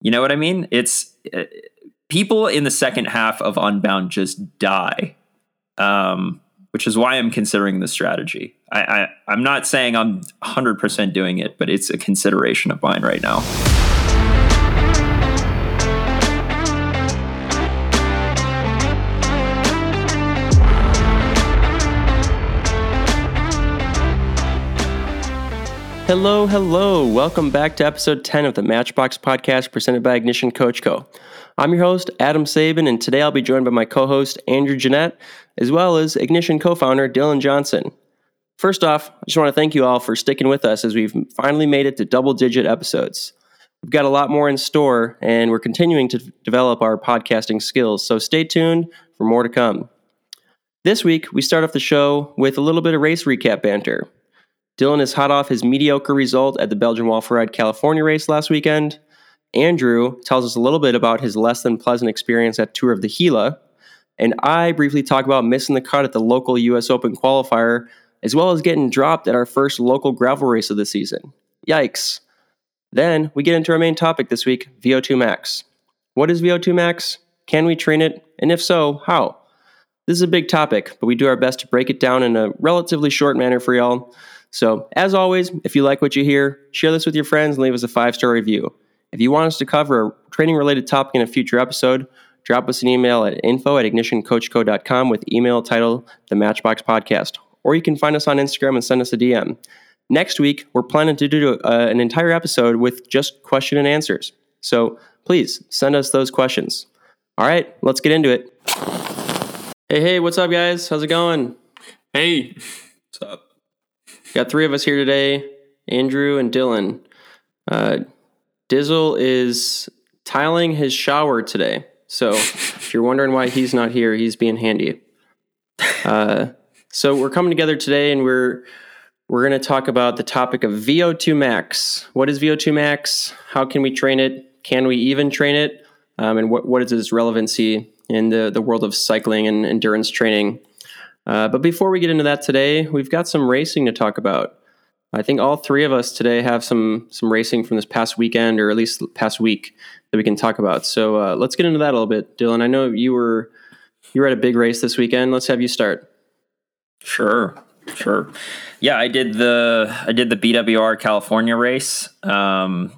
You know what I mean? It's uh, people in the second half of Unbound just die, um, which is why I'm considering the strategy. I, I, I'm not saying I'm 100% doing it, but it's a consideration of mine right now. Hello, hello. Welcome back to episode 10 of the Matchbox podcast presented by Ignition Coach Co. I'm your host, Adam Saban, and today I'll be joined by my co host, Andrew Giniat, as well as Ignition co founder, Dylan Johnson. First off, I just want to thank you all for sticking with us as we've finally made it to double digit episodes. We've got a lot more in store, and we're continuing to develop our podcasting skills, so stay tuned for more to come. This week, we start off the show with a little bit of race recap banter. Dylan is hot off his mediocre result at the Belgian Waffle Ride California race last weekend. Andrew tells us a little bit about his less than pleasant experience at Tour of the Gila. And I briefly talk about missing the cut at the local US Open qualifier, as well as getting dropped at our first local gravel race of the season. Yikes. Then we get into our main topic this week VO2 max. What is VO2 max? Can we train it? And if so, how? This is a big topic, but we do our best to break it down in a relatively short manner for y'all. So, as always, if you like what you hear, share this with your friends and leave us a five star review. If you want us to cover a training related topic in a future episode, drop us an email at info at ignitioncoachco.com with email title The Matchbox Podcast. Or you can find us on Instagram and send us a DM. Next week, we're planning to do uh, an entire episode with just question and answers. So please send us those questions. All right, let's get into it. Hey, hey, what's up, guys? How's it going? Hey, What's up? Got three of us here today Andrew and Dylan. Uh, Dizzle is tiling his shower today. So if you're wondering why he's not here, he's being handy. Uh, so we're coming together today and we're we're going to talk about the topic of VO2 max. What is VO2 max? How can we train it? Can we even train it? Um, and what, what is its relevancy in the, the world of cycling and endurance training? Uh, but before we get into that today, we've got some racing to talk about. I think all three of us today have some some racing from this past weekend, or at least past week, that we can talk about. So uh, let's get into that a little bit, Dylan. I know you were you were at a big race this weekend. Let's have you start. Sure, sure. Yeah, I did the I did the BWR California race, um,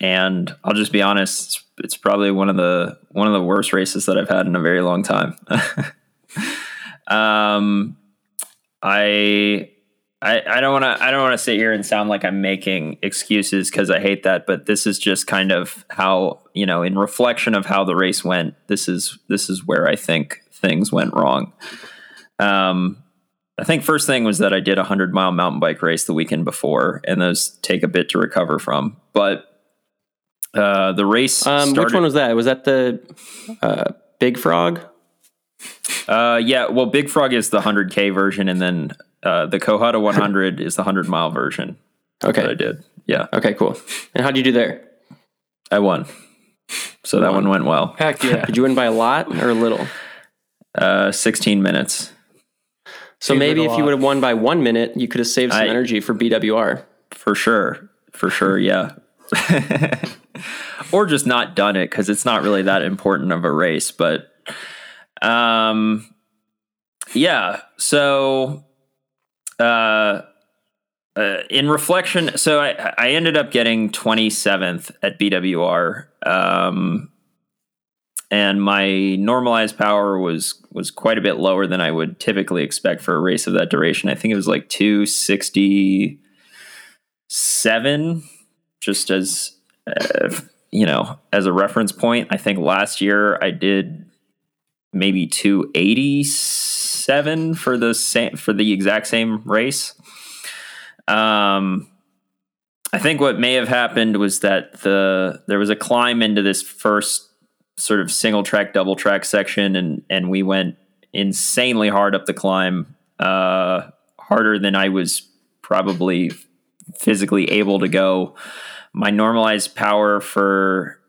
and I'll just be honest, it's, it's probably one of the one of the worst races that I've had in a very long time. um, I. I, I don't want to. I don't want to sit here and sound like I'm making excuses because I hate that. But this is just kind of how you know, in reflection of how the race went. This is this is where I think things went wrong. Um, I think first thing was that I did a hundred mile mountain bike race the weekend before, and those take a bit to recover from. But uh, the race, Um, started, which one was that? Was that the uh, Big Frog? Uh, yeah, well, Big Frog is the hundred k version, and then uh, the Cohutta 100 is the hundred mile version. Okay. that I did. Yeah, Okay, cool. And how'd you do there? I won. So that one went well. heck yeah. Did you win by a lot or a little? Uh, 16 minutes. So Seems maybe a if you would have won by one minute, you could have saved some I- energy for BWR. For sure. For sure. Yeah. or just not done it because it's not really that important of a race. But um, yeah. So uh, uh, in reflection, so I, I ended up getting 27th at BWR. Um, and my normalized power was was quite a bit lower than I would typically expect for a race of that duration. I think it was like 267 just as uh, you know, as a reference point. I think last year I did maybe two eighty seven for the same for the exact same race. Um, I think what may have happened was that the there was a climb into this first sort of single track double track section and and we went insanely hard up the climb uh harder than I was probably physically able to go. My normalized power for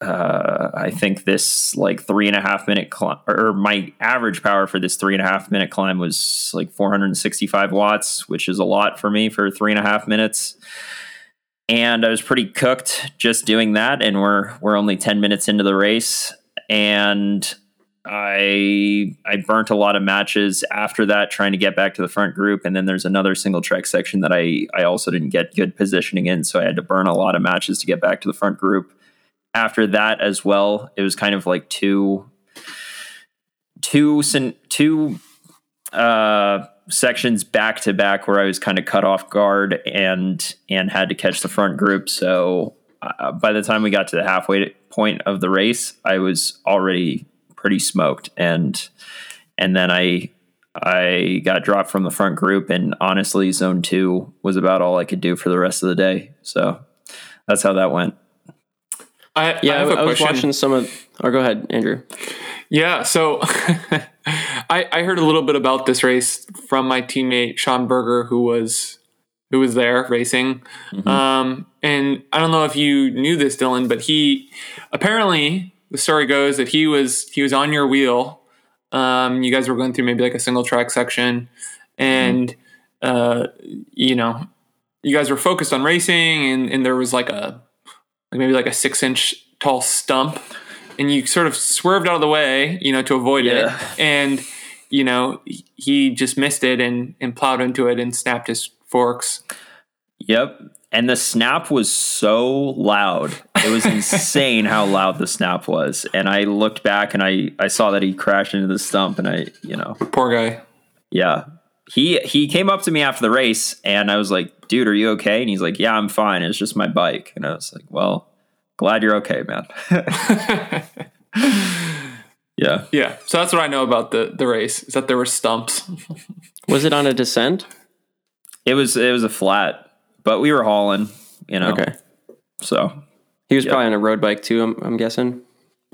uh, I think this like three and a half minute climb, or my average power for this three and a half minute climb was like 465 watts, which is a lot for me for three and a half minutes. and I was pretty cooked just doing that. And we're we're only ten minutes into the race, and I I burnt a lot of matches after that trying to get back to the front group, and then there's another single track section that I I also didn't get good positioning in, so I had to burn a lot of matches to get back to the front group. After that as well, it was kind of like two two two uh sections back to back where I was kind of cut off guard and and had to catch the front group. So uh, by the time we got to the halfway point of the race, I was already pretty smoked and and then I I got dropped from the front group and honestly zone 2 was about all I could do for the rest of the day. So that's how that went. I, yeah, I, I was watching some of. Oh, go ahead, Andrew. Yeah, so I, I heard a little bit about this race from my teammate Sean Berger, who was who was there racing. Mm-hmm. Um, and I don't know if you knew this, Dylan, but he apparently the story goes that he was he was on your wheel. Um, you guys were going through maybe like a single track section, and mm-hmm. uh, you know, you guys were focused on racing, and, and there was like a like maybe like a six inch tall stump and you sort of swerved out of the way, you know, to avoid yeah. it. And, you know, he just missed it and, and plowed into it and snapped his forks. Yep. And the snap was so loud. It was insane how loud the snap was. And I looked back and I, I saw that he crashed into the stump and I, you know. Poor guy. Yeah. He he came up to me after the race and I was like, dude, are you okay? And he's like, Yeah, I'm fine. It's just my bike. And I was like, Well, glad you're okay, man. yeah. Yeah. So that's what I know about the the race is that there were stumps. was it on a descent? It was it was a flat, but we were hauling, you know. Okay. So he was yep. probably on a road bike too, I'm, I'm guessing.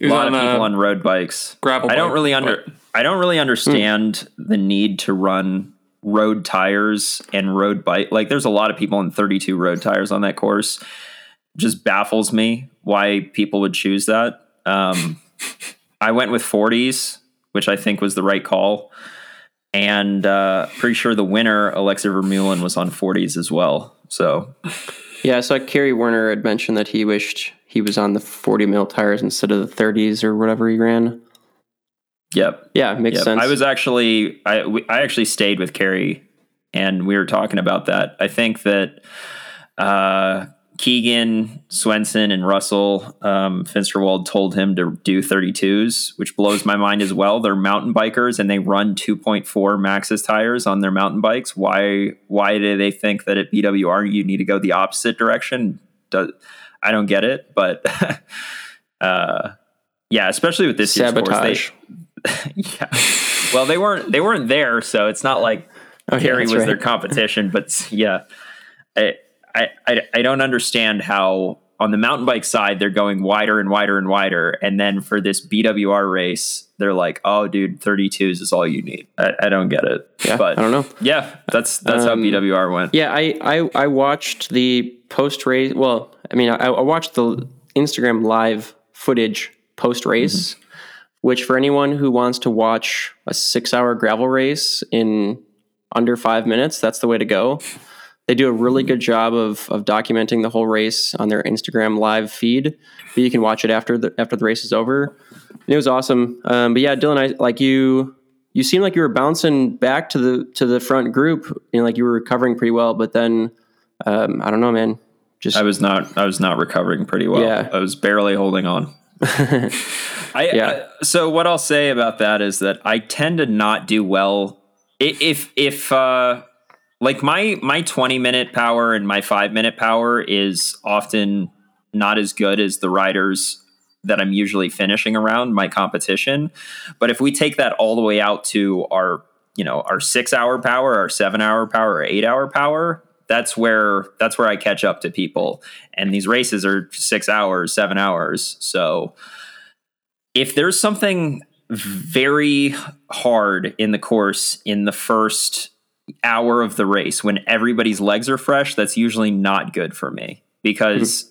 A lot of people on road bikes. Gravel. I don't really under or, I don't really understand hmm. the need to run road tires and road bike. Like there's a lot of people in 32 road tires on that course. Just baffles me why people would choose that. Um, I went with 40s, which I think was the right call. And uh, pretty sure the winner, Alexey Vermeulen, was on 40s as well. So, yeah, so Kerry Werner had mentioned that he wished he was on the 40 mil tires instead of the 30s or whatever he ran. Yep. Yeah, makes yep. sense. I was actually I I actually stayed with Kerry, and we were talking about that. I think that uh, Keegan, Swenson, and Russell um, Finsterwald told him to do 32s, which blows my mind as well. They're mountain bikers and they run 2.4 Maxxis tires on their mountain bikes. Why? Why do they think that at BWR you need to go the opposite direction? Does, I don't get it, but uh, yeah, especially with this sabotage. Course, they, yeah. Well, they weren't they weren't there, so it's not like oh, yeah, was right. their competition. But yeah. I, I, I don't understand how on the mountain bike side they're going wider and wider and wider, and then for this BWR race they're like, oh, dude, 32s is all you need. I, I don't get it. Yeah, but I don't know. Yeah, that's that's um, how BWR went. Yeah, I I, I watched the post race. Well, I mean, I, I watched the Instagram live footage post race. Mm-hmm. Which, for anyone who wants to watch a six hour gravel race in under five minutes, that's the way to go. They do a really good job of of documenting the whole race on their Instagram live feed. But you can watch it after the after the race is over. And it was awesome. Um, but yeah, Dylan, I like you. You seemed like you were bouncing back to the to the front group. You know, like you were recovering pretty well. But then, um, I don't know, man. Just I was not. I was not recovering pretty well. Yeah. I was barely holding on. I, yeah. I, so what I'll say about that is that I tend to not do well if if uh, like my my 20 minute power and my 5 minute power is often not as good as the riders that I'm usually finishing around my competition but if we take that all the way out to our you know our 6 hour power our 7 hour power or 8 hour power that's where that's where I catch up to people. And these races are 6 hours 7 hours. So if there's something very hard in the course in the first hour of the race when everybody's legs are fresh, that's usually not good for me. Because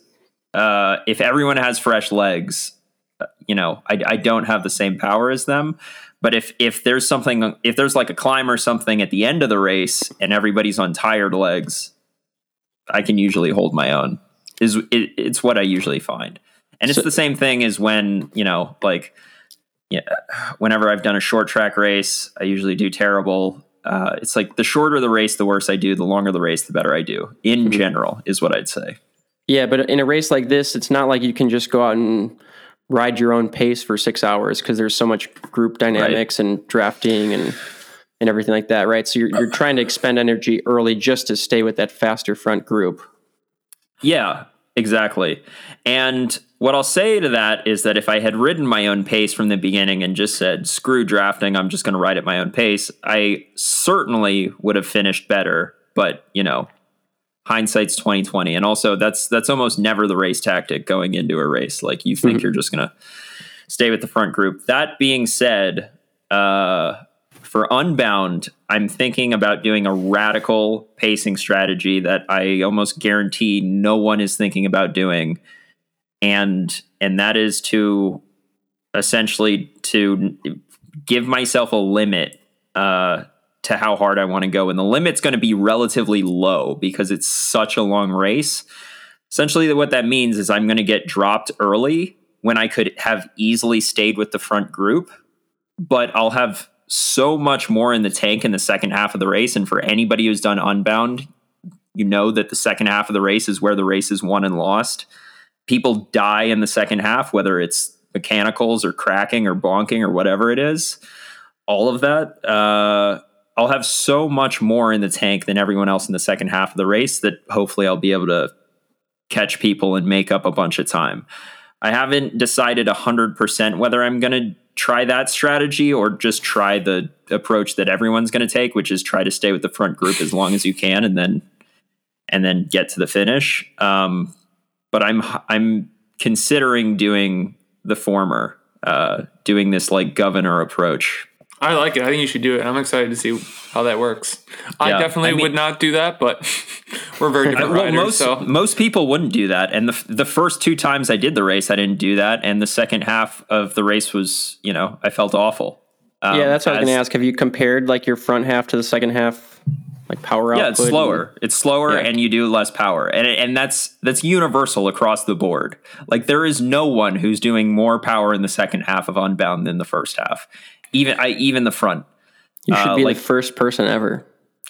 uh, if everyone has fresh legs, uh, you know, I, I, don't have the same power as them. But if if there's something, if there's like a climb or something at the end of the race and everybody's on tired legs, I can usually hold my own. is it, it's what I usually find. And it's So- the same thing as when, you know, like yeah, whenever I've done a short track race, I usually do terrible. Uh, it's like the shorter the race, the worse I do. The longer the race, the better I do. In general, is what I'd say. Yeah, but in a race like this, it's not like you can just go out and ride your own pace for six hours because there's so much group dynamics and drafting and and everything like that, right? So you're you're trying to expend energy early just to stay with that faster front group. Yeah, exactly. And what I'll say to that is that if I had ridden my own pace from the beginning and just said, screw drafting, I'm just going to ride at my own pace, I certainly would have finished better. But, you know, hindsight's 2020. And also that's that's almost never the race tactic going into a race. Like you think you're just going to stay with the front group. That being said, uh for Unbound, I'm thinking about doing a radical pacing strategy that I almost guarantee no one is thinking about doing. And and that is to essentially to give myself a limit uh, to how hard I want to go. And the limit's going to be relatively low because it's such a long race. Essentially, what that means is I'm going to get dropped early when I could have easily stayed with the front group, but I'll have so much more in the tank in the second half of the race. And for anybody who's done Unbound, you know that the second half of the race is where the race is won and lost. People die in the second half, whether it's mechanicals or cracking or bonking or whatever it is. All of that. Uh, I'll have so much more in the tank than everyone else in the second half of the race that hopefully I'll be able to catch people and make up a bunch of time. I haven't decided 100% whether I'm going to try that strategy or just try the approach that everyone's going to take, which is try to stay with the front group as long as you can and then and then get to the finish. Um, but I'm I'm considering doing the former, uh, doing this like governor approach. I like it. I think you should do it. I'm excited to see how that works. I Yeah, definitely I mean- would not do that, but we're very different well, riders. most so most people wouldn't do that, and the the first two times I did the race, I didn't do that, and the second half of the race was, you know, I felt awful. Um, yeah, that's what I was going to ask. Have you compared like your front half to the second half, like power out. Yeah, it's slower. It's slower, Yeah. and you do less power, and and that's that's universal across the board. Like there is no one who's doing more power in the second half of Unbound than the first half. Even I even the front. You should uh, be like- the first person ever.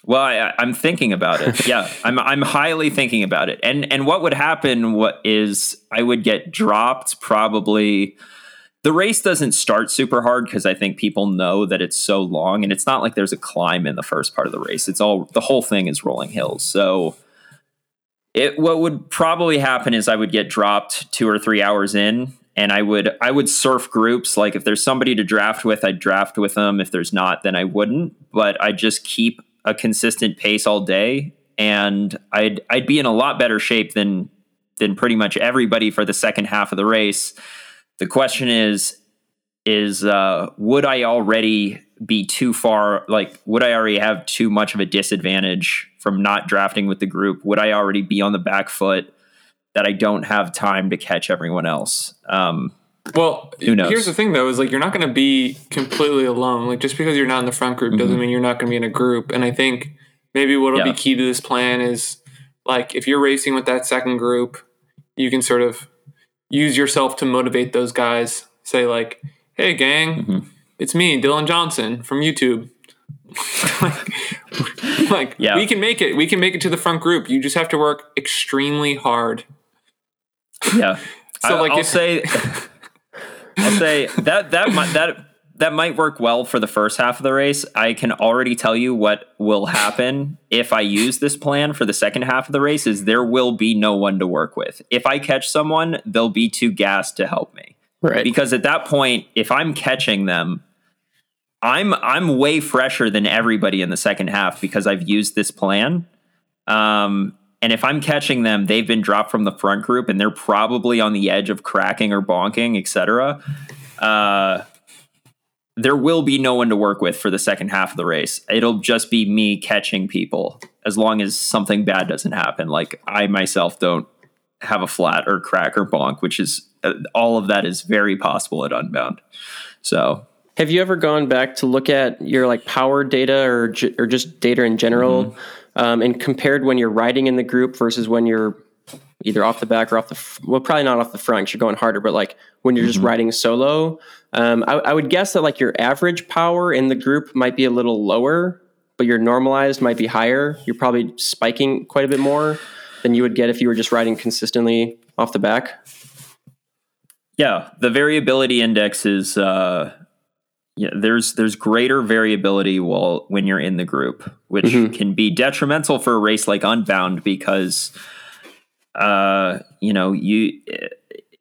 Well, I, I'm thinking about it. Yeah, I'm I'm highly thinking about it. And and what would happen? What is I would get dropped probably. The race doesn't start super hard because I think people know that it's so long, and it's not like there's a climb in the first part of the race. It's all the whole thing is rolling hills. So, it what would probably happen is I would get dropped two or three hours in, and I would I would surf groups. Like if there's somebody to draft with, I'd draft with them. If there's not, then I wouldn't. But I just keep a consistent pace all day, and I'd I'd be in a lot better shape than than pretty much everybody for the second half of the race. The question is is uh, would I already be too far? Like, would I already have too much of a disadvantage from not drafting with the group? Would I already be on the back foot that I don't have time to catch everyone else? Um, well, Who knows? here's the thing though: is like you're not going to be completely alone. Like just because you're not in the front group doesn't mean you're not going to be in a group. And I think maybe what'll Yeah. be key to this plan is like if you're racing with that second group, you can sort of use yourself to motivate those guys. Say like, "Hey, gang, Mm-hmm. it's me, Dylan Johnson from YouTube." like, like, Yeah. we can make it. We can make it to the front group. You just have to work extremely hard. Yeah. So, I, like, I'll if- say, I'll say that that might that that might work well for the first half of the race. I can already tell you what will happen if I use this plan for the second half of the race. Is there will be no one to work with. If I catch someone, they'll be too gassed to help me. Right. because at that point if i'm catching them i'm i'm way fresher than everybody in the second half because i've used this plan um and if i'm catching them they've been dropped from the front group and they're probably on the edge of cracking or bonking etc uh there will be no one to work with for the second half of the race it'll just be me catching people as long as something bad doesn't happen like i myself don't have a flat or crack or bonk, which is uh, all of that is very possible at Unbound. So Have you ever gone back to look at your like power data or ju- or just data in general, Mm-hmm. Um, and compared when you're riding in the group versus when you're either off the back or off the well, probably not off the front. You're going harder, but like when you're just Mhm. riding solo, um, I, I would guess that like your average power in the group might be a little lower, but your normalized might be higher. You're probably spiking quite a bit more than you would get if you were just riding consistently off the back. Yeah, the variability index is uh, yeah. There's there's greater variability while when you're in the group, which Mhm. can be detrimental for a race like Unbound because, uh, you know, you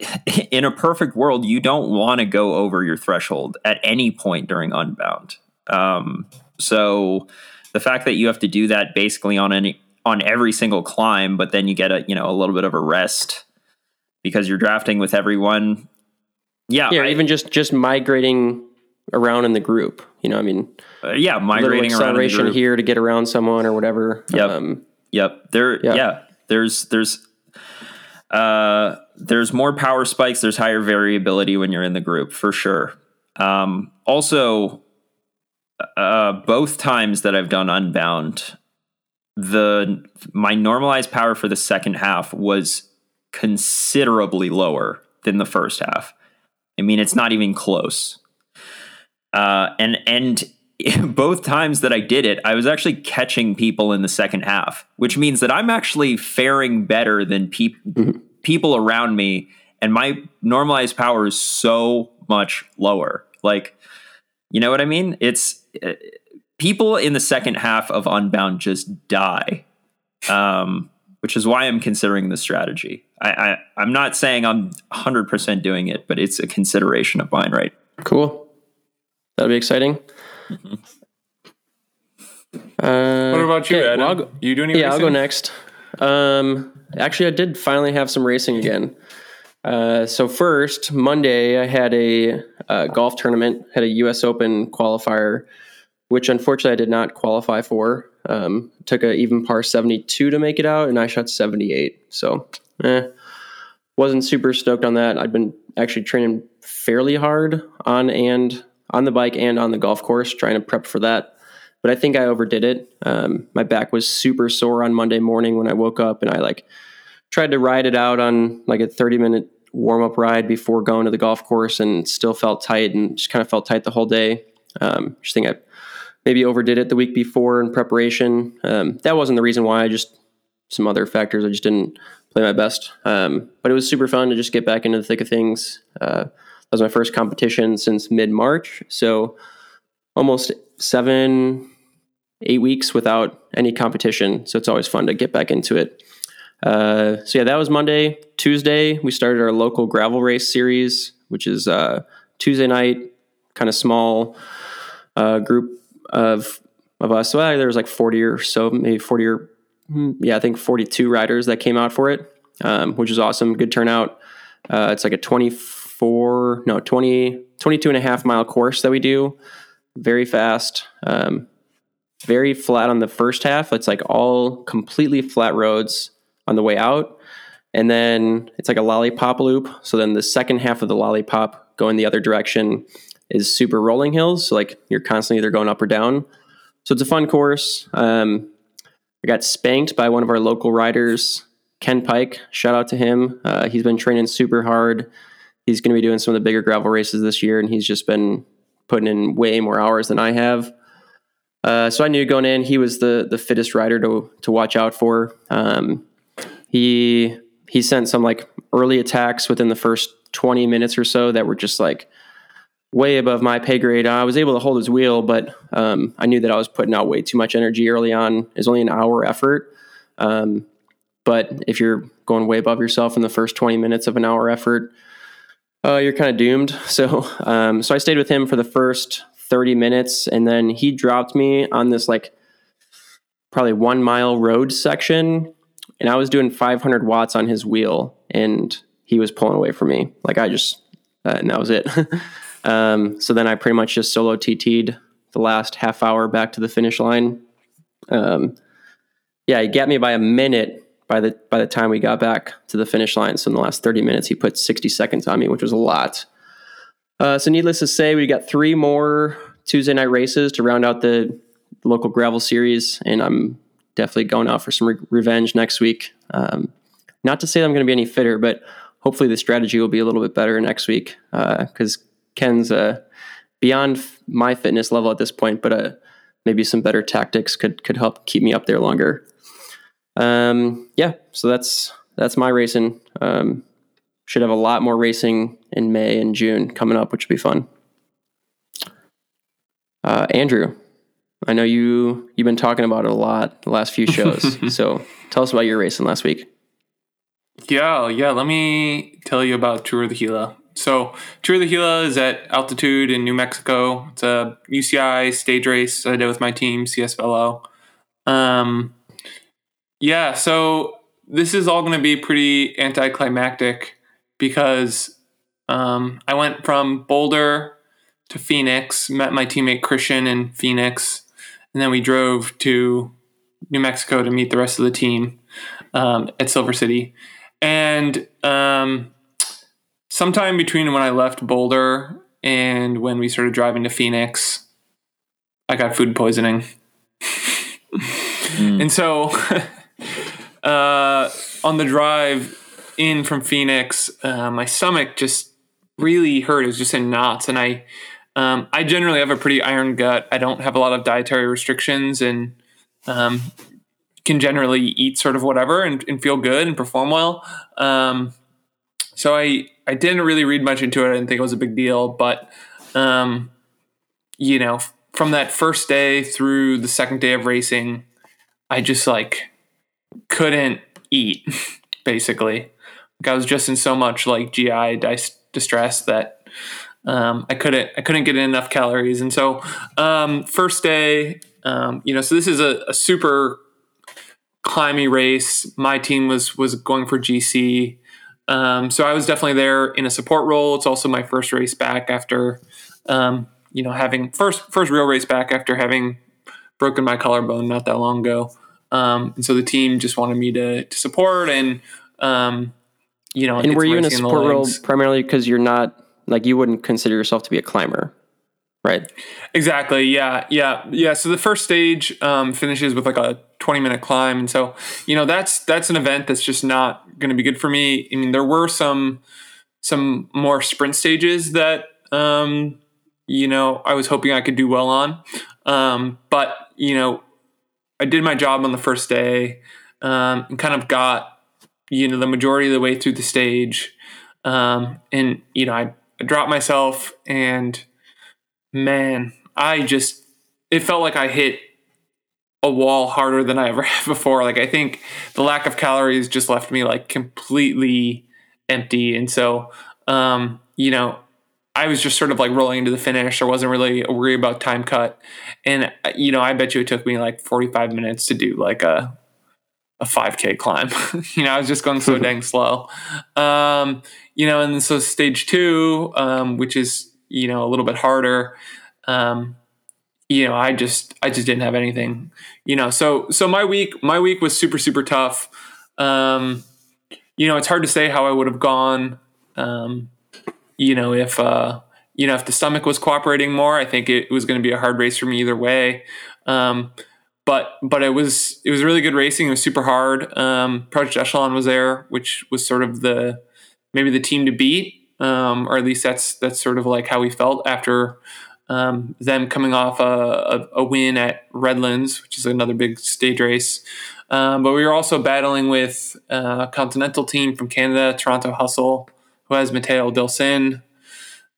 in a perfect world you don't want to go over your threshold at any point during Unbound. Um, so the fact that you have to do that basically on any on every single climb, but then you get a you know a little bit of a rest because you're drafting with everyone. Yeah, Yeah, I- even just just migrating around in the group. You know, I mean, uh, yeah, migrating around in the acceleration here to get around someone or whatever. Yep. Um, Yep. There. Yeah. Yeah. There's there's uh there's more power spikes. There's higher variability when you're in the group for sure. Um, also, uh, both times that I've done Unbound, the my normalized power for the second half was considerably lower than the first half. I mean, it's not even close. Uh, and and both times that I did it, I was actually catching people in the second half, which means that I'm actually faring better than peop- people around me, and my normalized power is so much lower. Like, you know what I mean? It's uh, people in the second half of Unbound just die, um, which is why I'm considering the strategy. I, I I'm not saying I'm 100 percent doing it, but it's a consideration of mine, right? cool. That'll be exciting. Uh, What about you, okay, Adam? well, go- you do any yeah, I'll go next. Um, actually, I did finally have some racing again. Uh, so first Monday, I had a, uh golf tournament, had a U.S. Open qualifier, which unfortunately I did not qualify for. Um, took a even par 72 to make it out, and I shot 78. So, eh, wasn't super stoked on that. I've been actually training fairly hard on and on the bike and on the golf course, trying to prep for that. But I think I overdid it. Um, my back was super sore on Monday morning when I woke up, and I like tried to ride it out on like a 30 minute warm up ride before going to the golf course, and still felt tight and just kind of felt tight the whole day. Um, just think I maybe overdid it the week before in preparation. Um, that wasn't the reason why. I just some other factors. I just didn't play my best. Um, but it was super fun to just get back into the thick of things. Uh, was my first competition since mid March, so almost seven, eight weeks without any competition. So it's always fun to get back into it. Uh, so yeah, that was Monday. Tuesday, we started our local gravel race series, which is uh, Tuesday night, kind of small uh, group of of us. So uh, there was like forty or so, maybe forty or hmm, yeah, I think forty two riders that came out for it, um, which is awesome. Good turnout. Uh, it's like a twenty four, no 20, 22 and a half mile course that we do. Very fast. Um, very flat on the first half. It's like all completely flat roads on the way out. And then it's like a lollipop loop. So then the second half of the lollipop going the other direction is super rolling hills. So like you're constantly either going up or down. So it's a fun course. Um, I got spanked by one of our local riders, Ken Pike. Shout out to him. Uh, he's been training super hard. He's going to be doing some of the bigger gravel races this year, and he's just been putting in way more hours than I have. Uh, so I knew going in, he was the the fittest rider to to watch out for. Um, he he sent some like early attacks within the first 20 minutes or so that were just like way above my pay grade. I was able to hold his wheel, but um, I knew that I was putting out way too much energy early on. It was only an hour effort. Um, but if you're going way above yourself in the first 20 minutes of an hour effort, uh, you're kind of doomed. So, um, so I stayed with him for the first 30 minutes, and then he dropped me on this like probably one mile road section, and I was doing 500 watts on his wheel, and he was pulling away from me. Like I just, uh, and that was it. um, so then I pretty much just solo TT'd the last half hour back to the finish line. Um, yeah, he got me by a minute by the by the time we got back to the finish line. So in the last 30 minutes, he put 60 seconds on me, which was a lot. Uh, so needless to say, we got three more Tuesday night races to round out the local gravel series, and I'm definitely going out for some re- revenge next week. Um, not to say I'm going to be any fitter, but hopefully the strategy will be a little bit better next week because uh, Ken's uh, beyond my fitness level at this point, but uh, maybe some better tactics could could help keep me up there longer. Um, yeah, so that's that's my racing. Um, should have a lot more racing in May and June coming up, which would be fun. Uh, Andrew, I know you you've been talking about it a lot the last few shows. so tell us about your racing last week. Yeah, yeah. Let me tell you about Tour de Gila. So Tour de Gila is at altitude in New Mexico. It's a UCI stage race I did with my team, CS Velo. Um, yeah, so this is all going to be pretty anticlimactic because um, I went from Boulder to Phoenix, met my teammate Christian in Phoenix, and then we drove to New Mexico to meet the rest of the team um, at Silver City. And um, sometime between when I left Boulder and when we started driving to Phoenix, I got food poisoning. mm. And so uh, on the drive in from Phoenix, uh, my stomach just really hurt. It was just in knots. And I, um, I generally have a pretty iron gut. I don't have a lot of dietary restrictions and um, can generally eat sort of whatever and, and feel good and perform well. Um, so I I didn't really read much into it. I didn't think it was a big deal, but um, you know, from that first day through the second day of racing, I just like couldn't eat basically. Like I was just in so much like GI distress that um, I couldn't I couldn't get enough calories, and so um, first day, um, you know, so this is a, a super climby race. My team was was going for GC. Um, so I was definitely there in a support role. It's also my first race back after, um, you know, having first first real race back after having broken my collarbone not that long ago. Um, and so the team just wanted me to, to support and, um, you know, and were you in a support role primarily because you're not like you wouldn't consider yourself to be a climber, right? Exactly. Yeah. Yeah. Yeah. So the first stage um, finishes with like a 20 minute climb, and so you know that's that's an event that's just not going to be good for me. I mean, there were some some more sprint stages that um, you know I was hoping I could do well on, um, but you know I did my job on the first day um, and kind of got you know the majority of the way through the stage, um, and you know I, I dropped myself and man, I just it felt like I hit a wall harder than I ever have before. Like I think the lack of calories just left me like completely empty, and so um, you know I was just sort of like rolling into the finish. I wasn't really worried about time cut, and uh, you know I bet you it took me like forty five minutes to do like a a 5k climb you know i was just going so dang slow um, you know and so stage two um, which is you know a little bit harder um, you know, I just I just didn't have anything, you know. So so my week my week was super super tough. Um, you know, it's hard to say how I would have gone. Um, you know, if uh, you know if the stomach was cooperating more, I think it was going to be a hard race for me either way. Um, but but it was it was really good racing. It was super hard. Um, Project Echelon was there, which was sort of the maybe the team to beat, um, or at least that's that's sort of like how we felt after um, them coming off a, a, a, win at Redlands, which is another big stage race. Um, but we were also battling with a continental team from Canada, Toronto Hustle, who has Matteo Dal-Cin.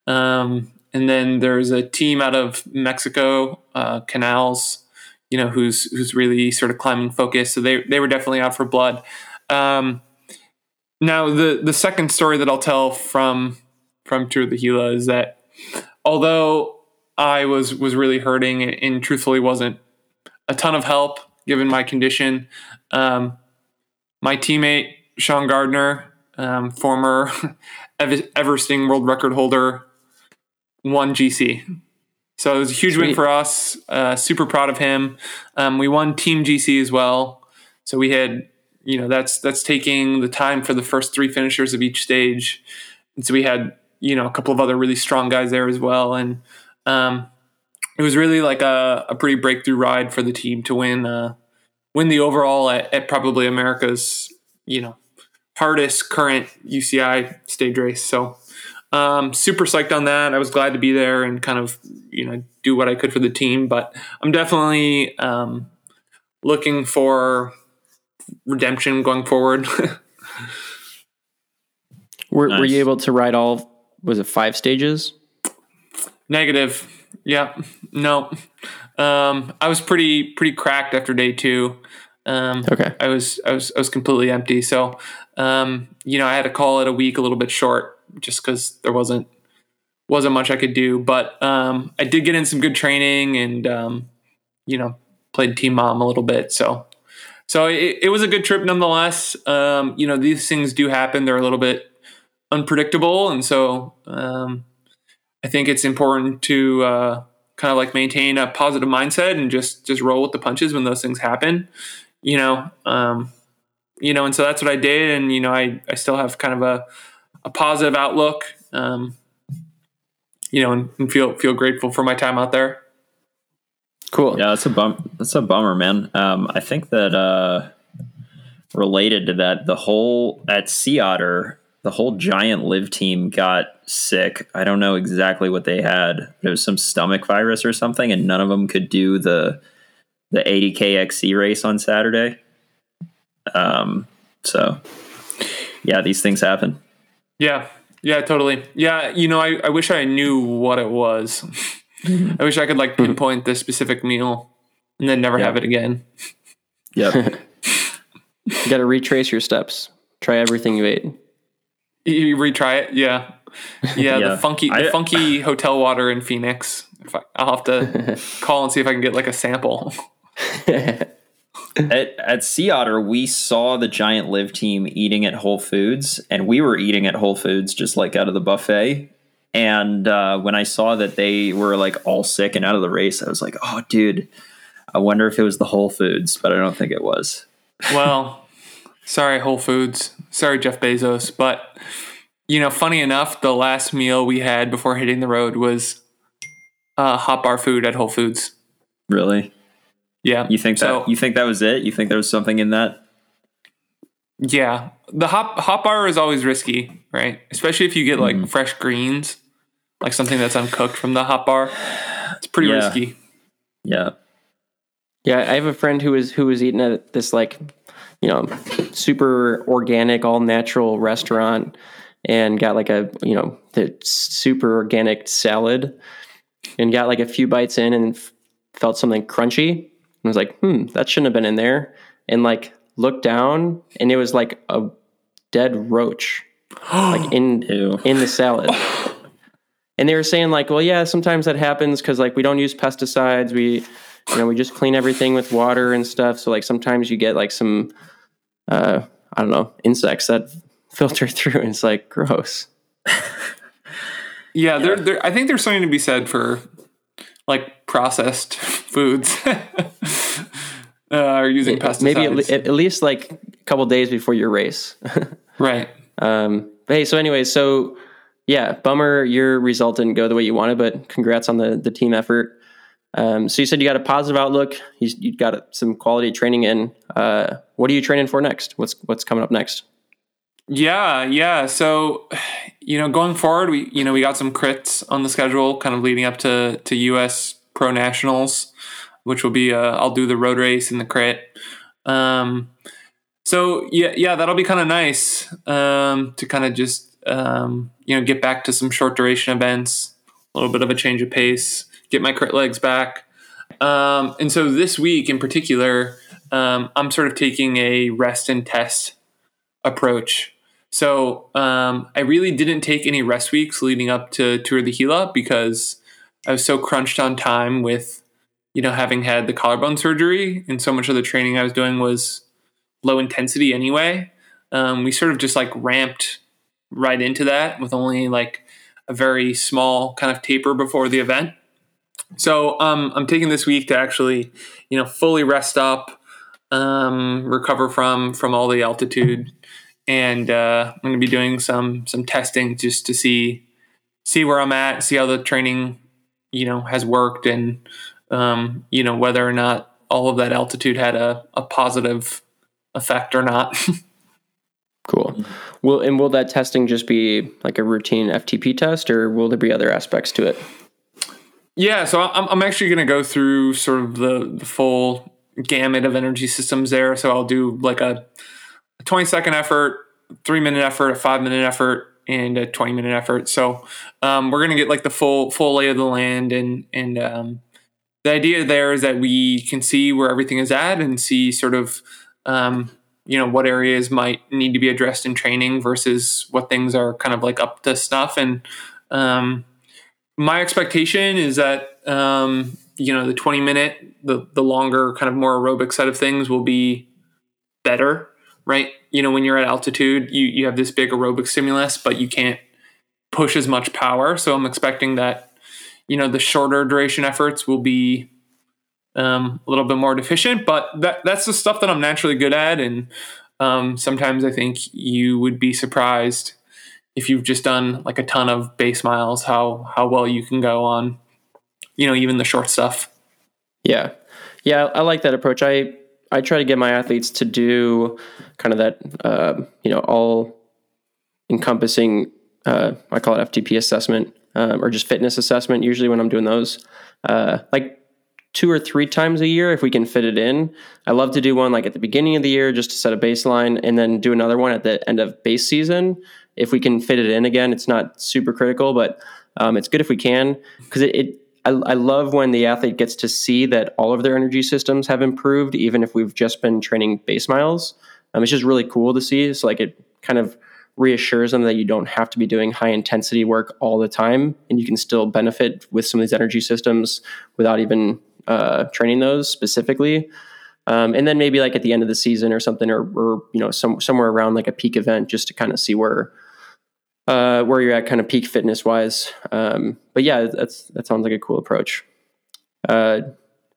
Um, and then there's a team out of Mexico, uh, Canel's, you know, who's who's really sort of climbing focus. So they they were definitely out for blood. Um, now the the second story that I'll tell from from Tour de Gila is that although I was was really hurting and truthfully wasn't a ton of help given my condition. Um, my teammate Sean Gardner, um, former Everesting world record holder, won GC. So it was a huge Sweet. win for us. Uh, super proud of him. Um, we won Team GC as well. So we had, you know, that's that's taking the time for the first three finishers of each stage. And so we had, you know, a couple of other really strong guys there as well. And um, it was really like a, a, pretty breakthrough ride for the team to win uh, win the overall at, at, probably America's you know hardest current UCI stage race. So um, super psyched on that. I was glad to be there and kind of you know do what I could for the team. But I'm definitely um, looking for redemption going forward. Were, Nice. were you able to ride all? Was it five stages? Negative. Yeah. No. Um, I was pretty pretty cracked after day two. Um, Okay. I was I was I was completely empty. So um, you know I had to call it a week a little bit short just because there wasn't wasn't much I could do. But um, I did get in some good training and um, you know played team mom a little bit. So so it, it was a good trip nonetheless. Um, you know these things do happen. They're a little bit unpredictable, and so um, I think it's important to uh, kind of like maintain a positive mindset and just just roll with the punches when those things happen. You know, um, you know, and so that's what I did, and you know, I I still have kind of a a positive outlook. Um, you know, and, and feel feel grateful for my time out there. Cool. Yeah, that's a bum. That's a bummer, man. Um, I think that uh, related to that, the whole at Sea Otter, the whole giant live team got sick. I don't know exactly what they had. It was some stomach virus or something, and none of them could do the the 80k XC race on Saturday. Um, so yeah, these things happen. Yeah, yeah, totally. Yeah, you know, I, I wish I knew what it was. I wish I could like pinpoint the specific meal and then never Yeah. have it again. Yep. You got to retrace your steps. Try everything you ate. You retry it, yeah, yeah. Yeah. The funky, the I- funky hotel water in Phoenix. I, I'll have to call and see if I can get like a sample. at, at Sea Otter, we saw the giant live team eating at Whole Foods, and we were eating at Whole Foods just like out of the buffet. And uh, when I saw that they were like all sick and out of the race, I was like, "Oh, dude, I wonder if it was the Whole Foods," but I don't think it was. Well, sorry, Whole Foods. Sorry, Jeff Bezos. But, you know, funny enough, the last meal we had before hitting the road was uh, hot bar food at Whole Foods. Really? Yeah. You think So- that? You think that was it? You think there was something in that? Yeah. The hot, hot bar is always risky, right? Especially if you get like Mm-hmm. fresh greens, like something that's uncooked from the hot bar. It's pretty Yeah. risky. Yeah. Yeah, I have a friend who was who was eating at this like, you know, super organic, all natural restaurant, and got like a you know the super organic salad, and got like a few bites in and f- felt something crunchy, and was like, hmm, that shouldn't have been in there, and like looked down, and it was like a dead roach, like in Ew. in the salad. And they were saying like, well, yeah, sometimes that happens because like we don't use pesticides. We, you know, we just clean everything with water and stuff. So like sometimes you get like some, uh, I don't know, insects that filter through, and it's like gross. Yeah, There, there, I think there's something to be said for like processed foods uh, or using pesticides. Maybe at, le- at least like a couple days before your race. right. Um, but hey, so anyway, so yeah, bummer your result didn't go the way you wanted, but congrats on the the team effort. Um, so you said you got a positive outlook. You, you got some quality training in. Uh, what are you training for next? What's what's coming up next? Yeah, yeah. So, you know, going forward, we you know we got some crits on the schedule, kind of leading up to to U.S. Pro Nationals, which will be uh, I'll do the road race and the crit. Um, so yeah, yeah, that'll be kind of nice um, to kind of just um, you know get back to some short duration events, a little bit of a change of pace, get my crit legs back. Um, and so this week in particular, um, I'm sort of taking a rest and test approach. So um, I really didn't take any rest weeks leading up to Tour de Gila because I was so crunched on time with, you know, having had the collarbone surgery and so much of the training I was doing was low intensity anyway. Um, we sort of just like ramped right into that with only like a very small kind of taper before the event. So um, I'm taking this week to actually, you know, fully rest up, um, recover from from all the altitude, and uh, I'm going to be doing some some testing just to see see where I'm at, see how the training, you know, has worked, and um, you know whether or not all of that altitude had a, a positive effect or not. Cool. Will and will that testing just be like a routine FTP test, or will there be other aspects to it? Yeah, so I'm, I'm actually going to go through sort of the, the full gamut of energy systems there. So I'll do like a, a 20 second effort, three minute effort, a five minute effort, and a 20 minute effort. So um, we're to get like the full full lay of the land, and and um, the idea there is that we can see where everything is at and see sort of um, you know what areas might need to be addressed in training versus what things are kind of like up to snuff and um, my expectation is that um, you know the 20 minute the the longer kind of more aerobic side of things will be better right you know when you're at altitude you you have this big aerobic stimulus but you can't push as much power so i'm expecting that you know the shorter duration efforts will be um, a little bit more deficient but that that's the stuff that i'm naturally good at and um, sometimes i think you would be surprised if you've just done like a ton of base miles, how how well you can go on, you know, even the short stuff. Yeah, yeah, I like that approach. I I try to get my athletes to do kind of that, uh, you know, all encompassing. Uh, I call it FTP assessment um, or just fitness assessment. Usually, when I'm doing those, uh, like two or three times a year if we can fit it in. I love to do one like at the beginning of the year just to set a baseline, and then do another one at the end of base season if we can fit it in again, it's not super critical, but um, it's good if we can because it, it I, I, love when the athlete gets to see that all of their energy systems have improved, even if we've just been training base miles. Um, it's just really cool to see. It's like it kind of reassures them that you don't have to be doing high intensity work all the time, and you can still benefit with some of these energy systems without even uh, training those specifically. Um, and then maybe like at the end of the season or something, or, or you know, some, somewhere around like a peak event, just to kind of see where uh, where you're at kind of peak fitness wise. Um, but yeah, that's that sounds like a cool approach. Uh,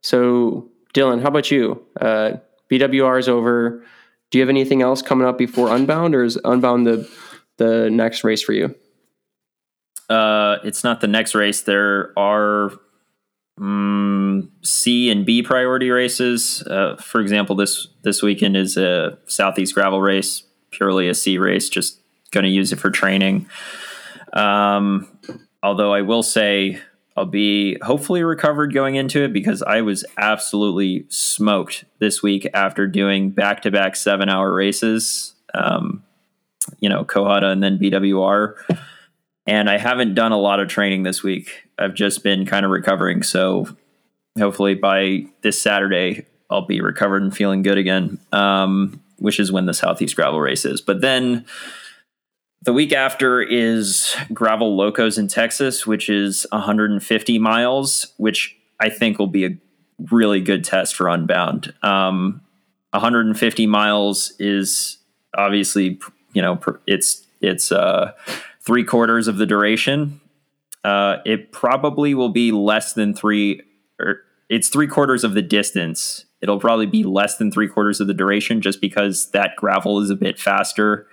so Dylan, how about you? Uh, BWR is over. Do you have anything else coming up before Unbound, or is Unbound the the next race for you? Uh, it's not the next race. There are um, C and B priority races. Uh, for example, this this weekend is a Southeast gravel race, purely a C race, just going to use it for training. Um, although I will say I'll be hopefully recovered going into it because I was absolutely smoked this week after doing back to back seven hour races. Um, you know, Cohutta and then BWR. And I haven't done a lot of training this week. I've just been kind of recovering. So hopefully by this Saturday, I'll be recovered and feeling good again, um, which is when the Southeast Gravel race is. But then the week after is Gravel Locos in Texas, which is 150 miles, which I think will be a really good test for Unbound. Um, 150 miles is obviously, you know, it's it's uh, three quarters of the duration. Uh, it probably will be less than three, or it's three quarters of the distance. It'll probably be less than three quarters of the duration, just because that gravel is a bit faster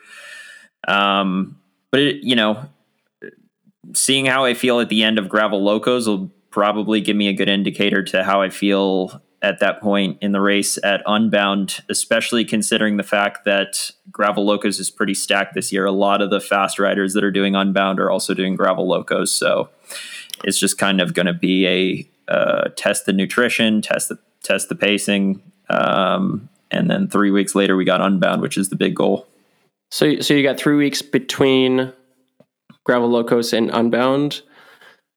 um, but it, you know, seeing how I feel at the end of Gravel Locos will probably give me a good indicator to how I feel at that point in the race at Unbound, especially considering the fact that Gravel Locos is pretty stacked this year. A lot of the fast riders that are doing Unbound are also doing Gravel Locos, so it's just kind of going to be a uh, test the nutrition, test the test the pacing, um, and then three weeks later we got Unbound, which is the big goal. So, so you got three weeks between Gravel Locos and Unbound.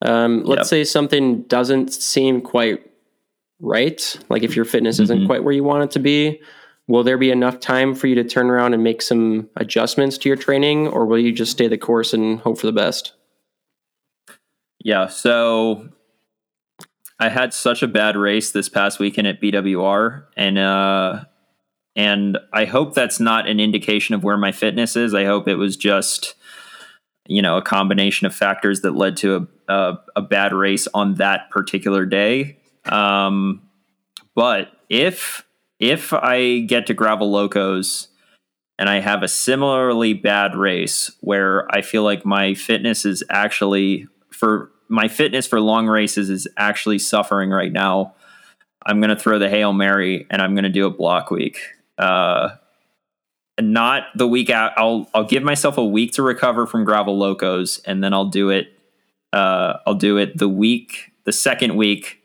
Um, let's yep. say something doesn't seem quite right, like if your fitness mm-hmm. isn't quite where you want it to be. Will there be enough time for you to turn around and make some adjustments to your training, or will you just stay the course and hope for the best? Yeah, so I had such a bad race this past weekend at BWR, and uh, and I hope that's not an indication of where my fitness is. I hope it was just, you know, a combination of factors that led to a, a, a bad race on that particular day. Um, but if if I get to gravel locos and I have a similarly bad race where I feel like my fitness is actually for my fitness for long races is actually suffering right now, I'm going to throw the Hail Mary and I'm going to do a block week. Uh, not the week out. I'll I'll give myself a week to recover from gravel locos, and then I'll do it. Uh, I'll do it the week, the second week,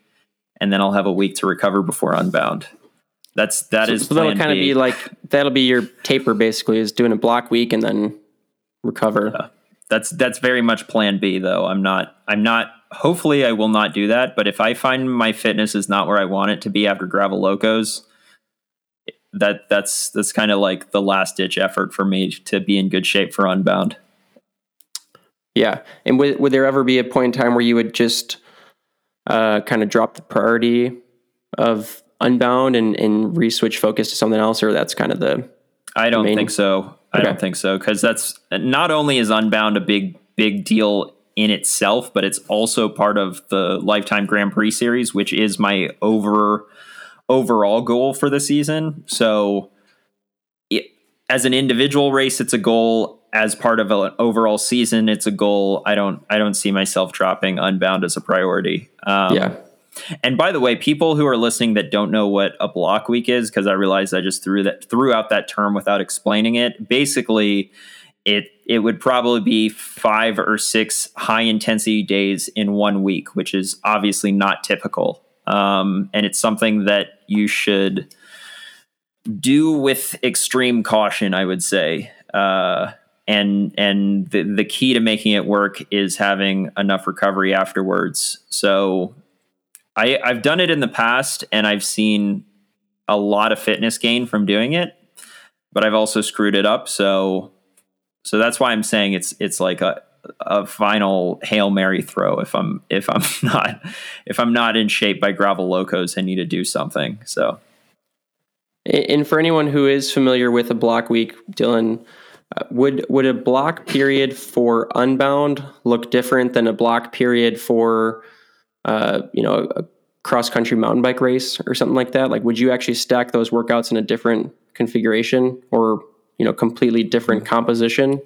and then I'll have a week to recover before Unbound. That's that so, is. so that'll kind of be like that'll be your taper basically is doing a block week and then recover. Yeah. That's that's very much Plan B though. I'm not. I'm not. Hopefully, I will not do that. But if I find my fitness is not where I want it to be after gravel locos, that that's that's kind of like the last ditch effort for me to be in good shape for Unbound. Yeah, and would would there ever be a point in time where you would just uh, kind of drop the priority of Unbound and and re-switch focus to something else, or that's kind of the I don't main- think so. I Okay. don't think so because that's not only is Unbound a big big deal in itself, but it's also part of the Lifetime Grand Prix series, which is my over overall goal for the season. So, it, as an individual race, it's a goal. As part of an overall season, it's a goal. I don't. I don't see myself dropping Unbound as a priority. Um, yeah. and by the way, people who are listening that don't know what a block week is, because I realized I just threw that threw out that term without explaining it. Basically, it it would probably be five or six high intensity days in one week, which is obviously not typical. Um, and it's something that you should do with extreme caution, I would say. Uh, and and the the key to making it work is having enough recovery afterwards. So I, I've done it in the past and I've seen a lot of fitness gain from doing it, but I've also screwed it up. So, so that's why I'm saying it's, it's like a, a final Hail Mary throw. If I'm, if I'm not, if I'm not in shape by gravel locos, I need to do something. So And for anyone who is familiar with a block week, Dylan, uh, would would a block period for Unbound look different than a block period for, uh, you know, a cross country mountain bike race or something like that? Like, would you actually stack those workouts in a different configuration or you know completely different composition?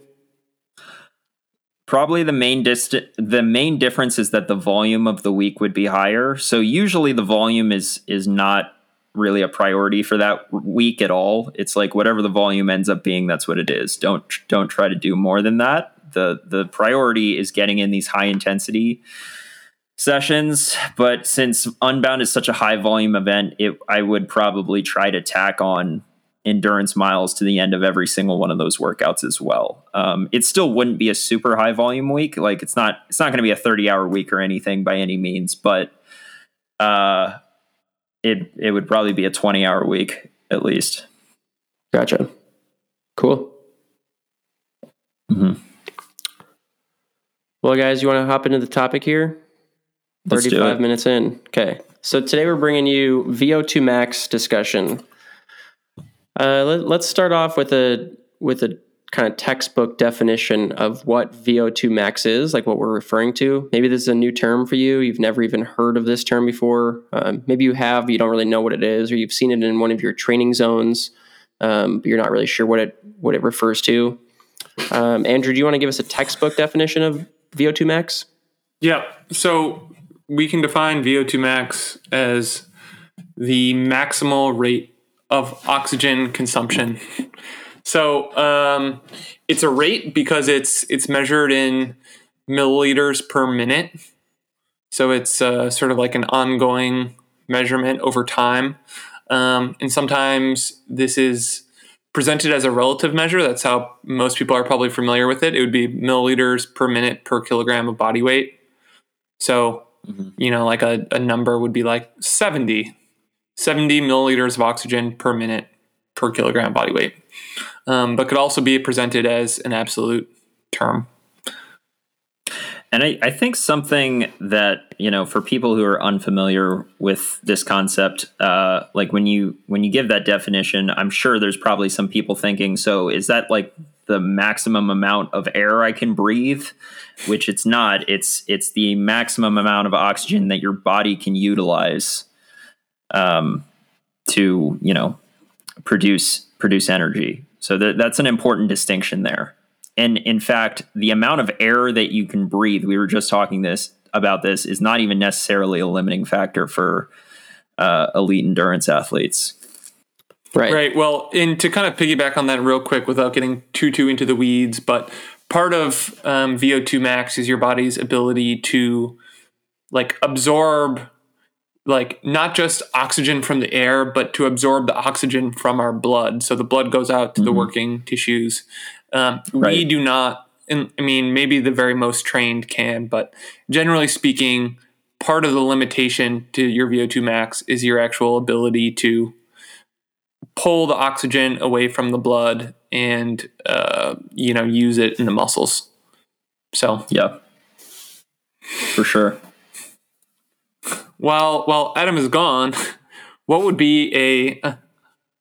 Probably the main dist- the main difference is that the volume of the week would be higher. So usually the volume is is not really a priority for that week at all. It's like whatever the volume ends up being, that's what it is. Don't don't try to do more than that. The the priority is getting in these high intensity sessions, but since Unbound is such a high volume event, it I would probably try to tack on endurance miles to the end of every single one of those workouts as well. Um, it still wouldn't be a super high volume week. Like it's not it's not going to be a 30 hour week or anything by any means, but uh it it would probably be a 20 hour week at least. Gotcha. Cool. Mm-hmm. Well, guys, you want to hop into the topic here? Let's do 35 it. minutes in. Okay. So today we're bringing you VO2 max discussion. Uh, let, let's start off with a with a kind of textbook definition of what VO2 max is, like what we're referring to. Maybe this is a new term for you. You've never even heard of this term before. Um, maybe you have, but you don't really know what it is, or you've seen it in one of your training zones, um, but you're not really sure what it what it refers to. Um, Andrew, do you want to give us a textbook definition of VO2 max? Yeah. So we can define VO2 max as the maximal rate of oxygen consumption. So um, it's a rate because it's it's measured in milliliters per minute. So it's uh, sort of like an ongoing measurement over time. Um, and sometimes this is presented as a relative measure. That's how most people are probably familiar with it. It would be milliliters per minute per kilogram of body weight. So, you know, like a, a number would be like 70, 70 milliliters of oxygen per minute per kilogram body weight. Um, but could also be presented as an absolute term. And I, I think something that you know for people who are unfamiliar with this concept, uh, like when you when you give that definition, I'm sure there's probably some people thinking, so is that like the maximum amount of air I can breathe? Which it's not. It's it's the maximum amount of oxygen that your body can utilize um, to you know produce produce energy. So that, that's an important distinction there. And in fact, the amount of air that you can breathe, we were just talking this about this, is not even necessarily a limiting factor for uh, elite endurance athletes. Right. Right. Well, and to kind of piggyback on that real quick without getting too too into the weeds, but part of um, VO2 max is your body's ability to like absorb like not just oxygen from the air, but to absorb the oxygen from our blood. So the blood goes out to the working tissues. Um, We do not. And I mean, maybe the very most trained can, but generally speaking, part of the limitation to your VO2 max is your actual ability to pull the oxygen away from the blood and uh, you know use it in the muscles. So Yeah. For sure. While while Adam is gone, what would be a,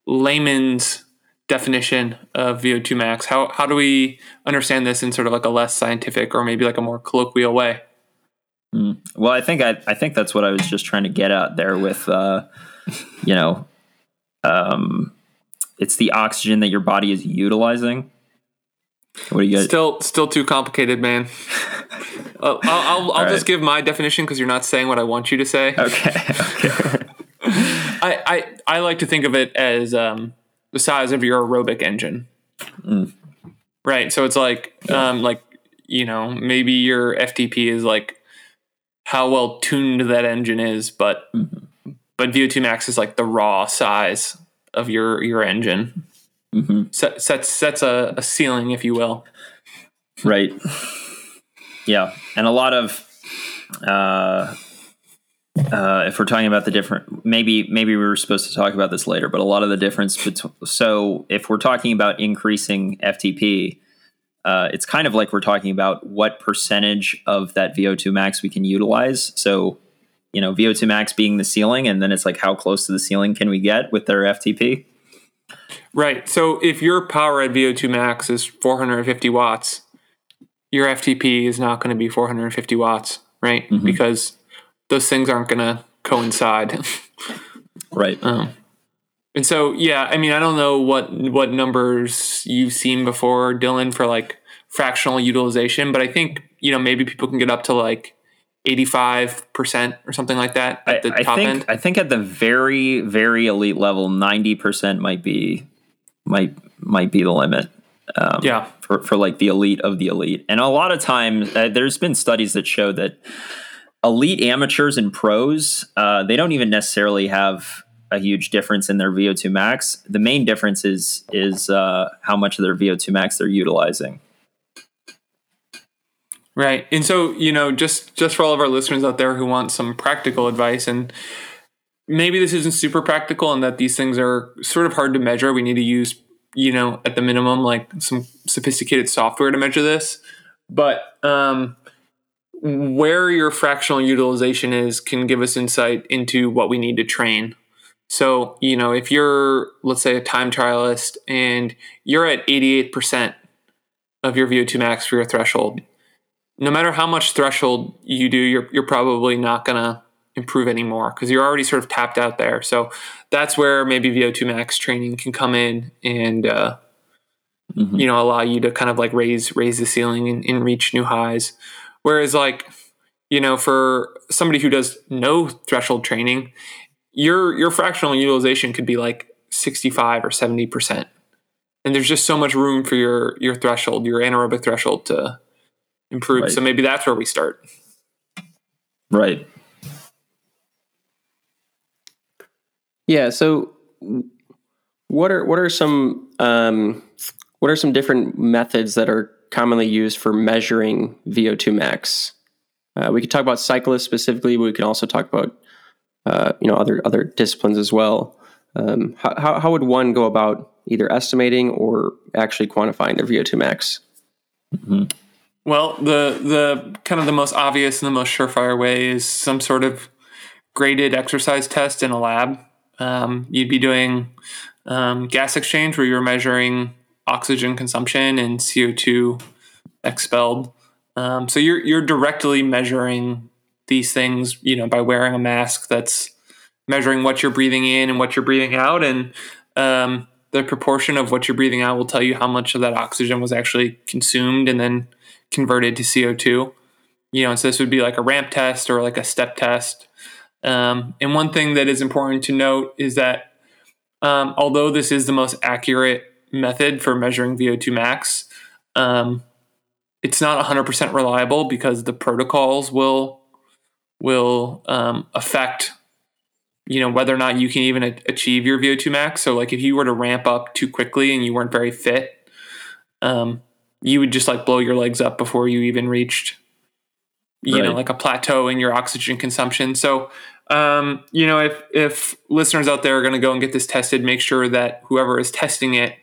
layman's definition of VO2 max? How how do we understand this in sort of like a less scientific or maybe like a more colloquial way? Well, I think I, I think that's what I was just trying to get at there with, uh, you know, um, it's the oxygen that your body is utilizing. What do you guys? Still still too complicated, man. Uh, I'll I'll, I'll right. just give my definition because you're not saying what I want you to say. okay. okay. I, I I like to think of it as um, the size of your aerobic engine. Right. So it's like um, like you know maybe your FTP is like how well tuned that engine is, but but VO2 max is like the raw size of your your engine. Set, sets sets a, a ceiling, if you will. Right. Yeah, and a lot of, uh, uh, if we're talking about the different, maybe maybe we were supposed to talk about this later, but a lot of the difference between. So if we're talking about increasing FTP, uh, it's kind of like we're talking about what percentage of that VO2 max we can utilize. So, you know, VO2 max being the ceiling, and then it's like how close to the ceiling can we get with their FTP? Right. So if your power at VO2 max is 450 watts, your FTP is not going to be 450 watts, right? Because those things aren't going to coincide. Right. Um, and so, yeah, I mean, I don't know what what numbers you've seen before, Dylan, for like fractional utilization, but I think you know maybe people can get up to like 85 percent or something like that at the I, I top think end. I think at the very very elite level, ninety percent might be might might be the limit. Um, Yeah. for for like the elite of the elite, and a lot of times uh, there's been studies that show that elite amateurs and pros uh, they don't even necessarily have a huge difference in their VO2 max. The main difference is is uh, how much of their VO2 max they're utilizing. Right. And so, you know, just just for all of our listeners out there who want some practical advice and maybe this isn't super practical and that these things are sort of hard to measure. We need to use, you know, at the minimum like some sophisticated software to measure this. But um where your fractional utilization is can give us insight into what we need to train. So, you know, if you're let's say a time trialist and you're at 88% of your VO2 max for your threshold, no matter how much threshold you do, you're you're probably not gonna improve anymore because you're already sort of tapped out there. So that's where maybe VO2 max training can come in and uh, you know allow you to kind of like raise raise the ceiling and, and reach new highs. Whereas like you know for somebody who does no threshold training, your your fractional utilization could be like 65 or 70 percent, and there's just so much room for your your threshold, your anaerobic threshold to improve. Right. So maybe that's where we start. Right. Yeah. So, what are what are some um, what are some different methods that are commonly used for measuring VO2 max? Uh, we could talk about cyclists specifically. But we can also talk about uh, you know other other disciplines as well. Um, how, how how would one go about either estimating or actually quantifying their VO2 max? Well, the the kind of the most obvious and the most surefire way is some sort of graded exercise test in a lab. Um, you'd be doing um, gas exchange where you're measuring oxygen consumption and CO two expelled. Um, so you're you're directly measuring these things, you know, by wearing a mask that's measuring what you're breathing in and what you're breathing out, and um, the proportion of what you're breathing out will tell you how much of that oxygen was actually consumed and then converted to CO2. You know, so this would be like a ramp test or like a step test. Um, and one thing that is important to note is that um, although this is the most accurate method for measuring VO2 max, um, it's not 100% reliable because the protocols will will um, affect you know whether or not you can even a- achieve your VO2 max. So like if you were to ramp up too quickly and you weren't very fit, um, you would just like blow your legs up before you even reached you right. know like a plateau in your oxygen consumption. So um, you know if if listeners out there are going to go and get this tested, make sure that whoever is testing it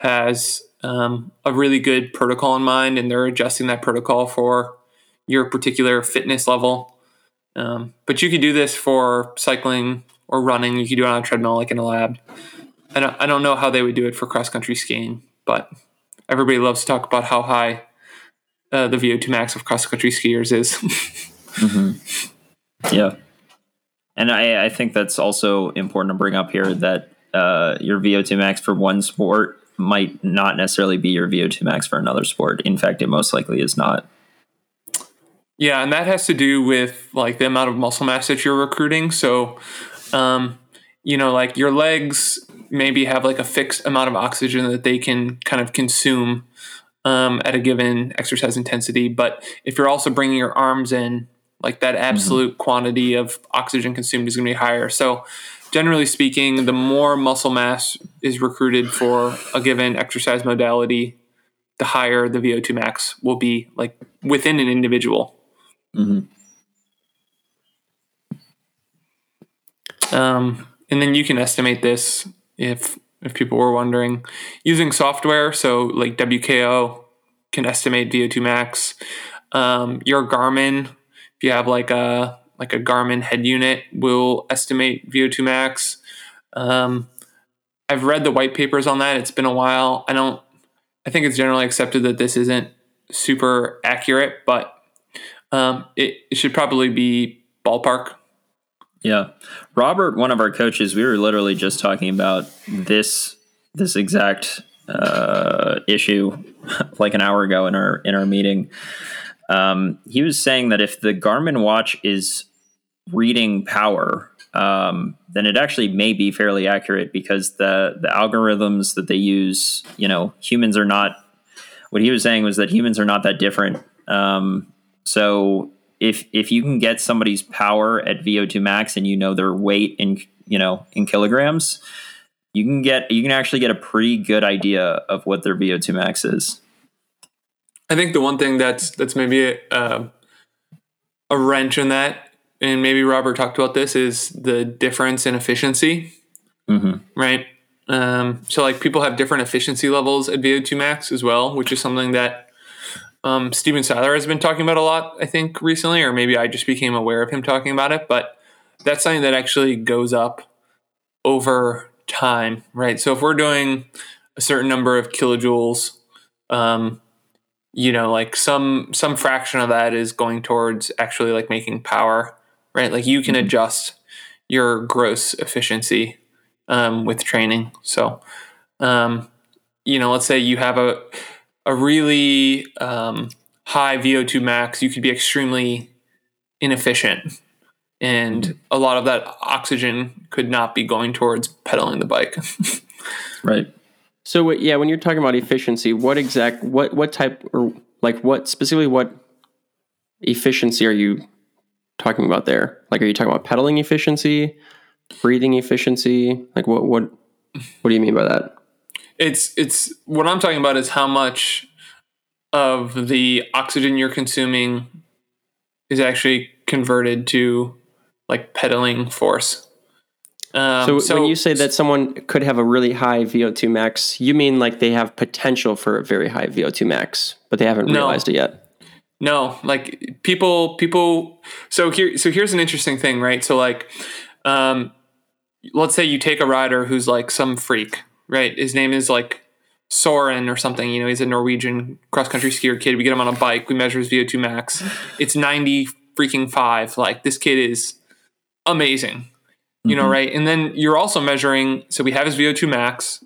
has um, a really good protocol in mind and they're adjusting that protocol for your particular fitness level. Um, but you could do this for cycling or running. You could do it on a treadmill, like in a lab. I don't, I don't know how they would do it for cross country skiing, but everybody loves to talk about how high uh, the VO2 max of cross country skiers is. mm-hmm. Yeah. And I, I think that's also important to bring up here that uh, your VO2 max for one sport might not necessarily be your VO2 max for another sport. In fact, it most likely is not. Yeah, and that has to do with like the amount of muscle mass that you're recruiting. So, um, you know, like your legs maybe have like a fixed amount of oxygen that they can kind of consume um, at a given exercise intensity. But if you're also bringing your arms in, like that mm-hmm. absolute mm-hmm. quantity of oxygen consumed is going to be higher. So, generally speaking, the more muscle mass is recruited for a given exercise modality, the higher the VO2 max will be, like within an individual. Mm-hmm. Um, and then you can estimate this if if people were wondering using software. So like WKO can estimate VO2 max. Um, your Garmin, if you have like a like a Garmin head unit will estimate VO2 max. Um, I've read the white papers on that. It's been a while. I don't. I think it's generally accepted that this isn't super accurate, but um, it, it should probably be ballpark. Yeah, Robert, one of our coaches, we were literally just talking about this this exact uh, issue like an hour ago in our in our meeting. Um, he was saying that if the Garmin watch is reading power, um, then it actually may be fairly accurate because the the algorithms that they use, you know, humans are not. What he was saying was that humans are not that different. Um, so if if you can get somebody's power at VO2 max and you know their weight in you know in kilograms, you can get you can actually get a pretty good idea of what their VO2 max is. I think the one thing that's that's maybe a, uh, a wrench in that and maybe Robert talked about this, is the difference in efficiency, mm-hmm. right? Um, so like people have different efficiency levels at VO2 max as well, which is something that um, Stephen Seiler has been talking about a lot, I think, recently, or maybe I just became aware of him talking about it. But that's something that actually goes up over time, right? So if we're doing a certain number of kilojoules, um, you know, like some some fraction of that is going towards actually like making power right? Like you can mm-hmm. adjust your gross efficiency um, with training. So, um, you know, let's say you have a a really um, high VO2 max, you could be extremely inefficient, and mm-hmm. a lot of that oxygen could not be going towards pedaling the bike. right. So yeah, when you're talking about efficiency, what exact what what type or like what specifically what efficiency are you talking about there? Like, are you talking about pedaling efficiency, breathing efficiency? Like, what what what do you mean by that? It's it's what I'm talking about is how much of the oxygen you're consuming is actually converted to like pedaling force. Um, so, so, when you say that someone could have a really high VO2 max, you mean like they have potential for a very high VO2 max, but they haven't realized no. it yet. No, like people, people. So here, so here's an interesting thing, right? So like, um, let's say you take a rider who's like some freak, right? His name is like Soren or something. You know, he's a Norwegian cross country skier kid. We get him on a bike. We measure his VO2 max. It's ninety freaking five. Like this kid is amazing. You mm-hmm. know, right? And then you're also measuring. So we have his VO2 max,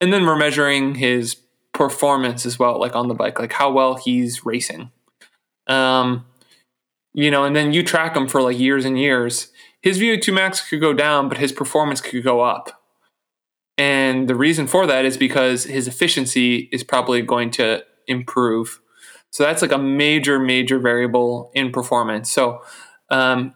and then we're measuring his performance as well, like on the bike, like how well he's racing. Um, you know, and then you track him for like years and years. His VO2 max could go down, but his performance could go up. And the reason for that is because his efficiency is probably going to improve. So that's like a major, major variable in performance. So, um,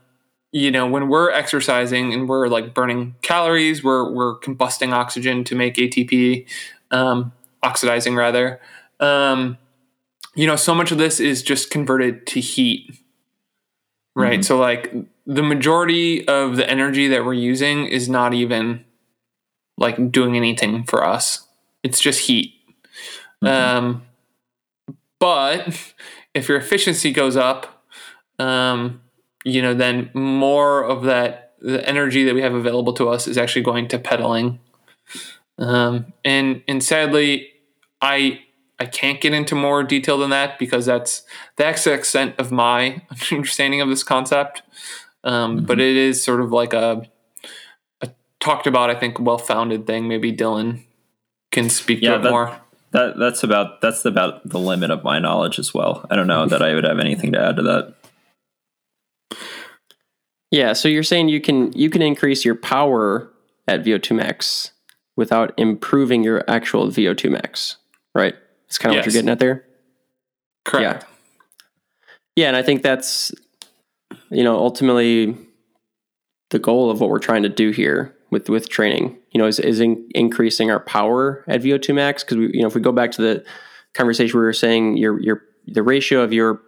you know, when we're exercising and we're like burning calories, we're we're combusting oxygen to make ATP, um, oxidizing rather. Um, you know, so much of this is just converted to heat, right? Mm-hmm. So like the majority of the energy that we're using is not even like doing anything for us. It's just heat. Mm-hmm. Um, but if your efficiency goes up, um, you know, then more of that the energy that we have available to us is actually going to pedaling. Um, and and sadly, I I can't get into more detail than that because that's that's the extent of my understanding of this concept. Um, mm-hmm. But it is sort of like a, a talked about, I think, well founded thing. Maybe Dylan can speak yeah, to it that, more. That that's about that's about the limit of my knowledge as well. I don't know that I would have anything to add to that. Yeah, so you're saying you can you can increase your power at VO2 max without improving your actual VO2 max, right? It's kind of yes. what you're getting at there. Correct. Yeah. Yeah, and I think that's you know ultimately the goal of what we're trying to do here with with training. You know, is is in, increasing our power at VO2 max because we you know if we go back to the conversation we were saying your your the ratio of your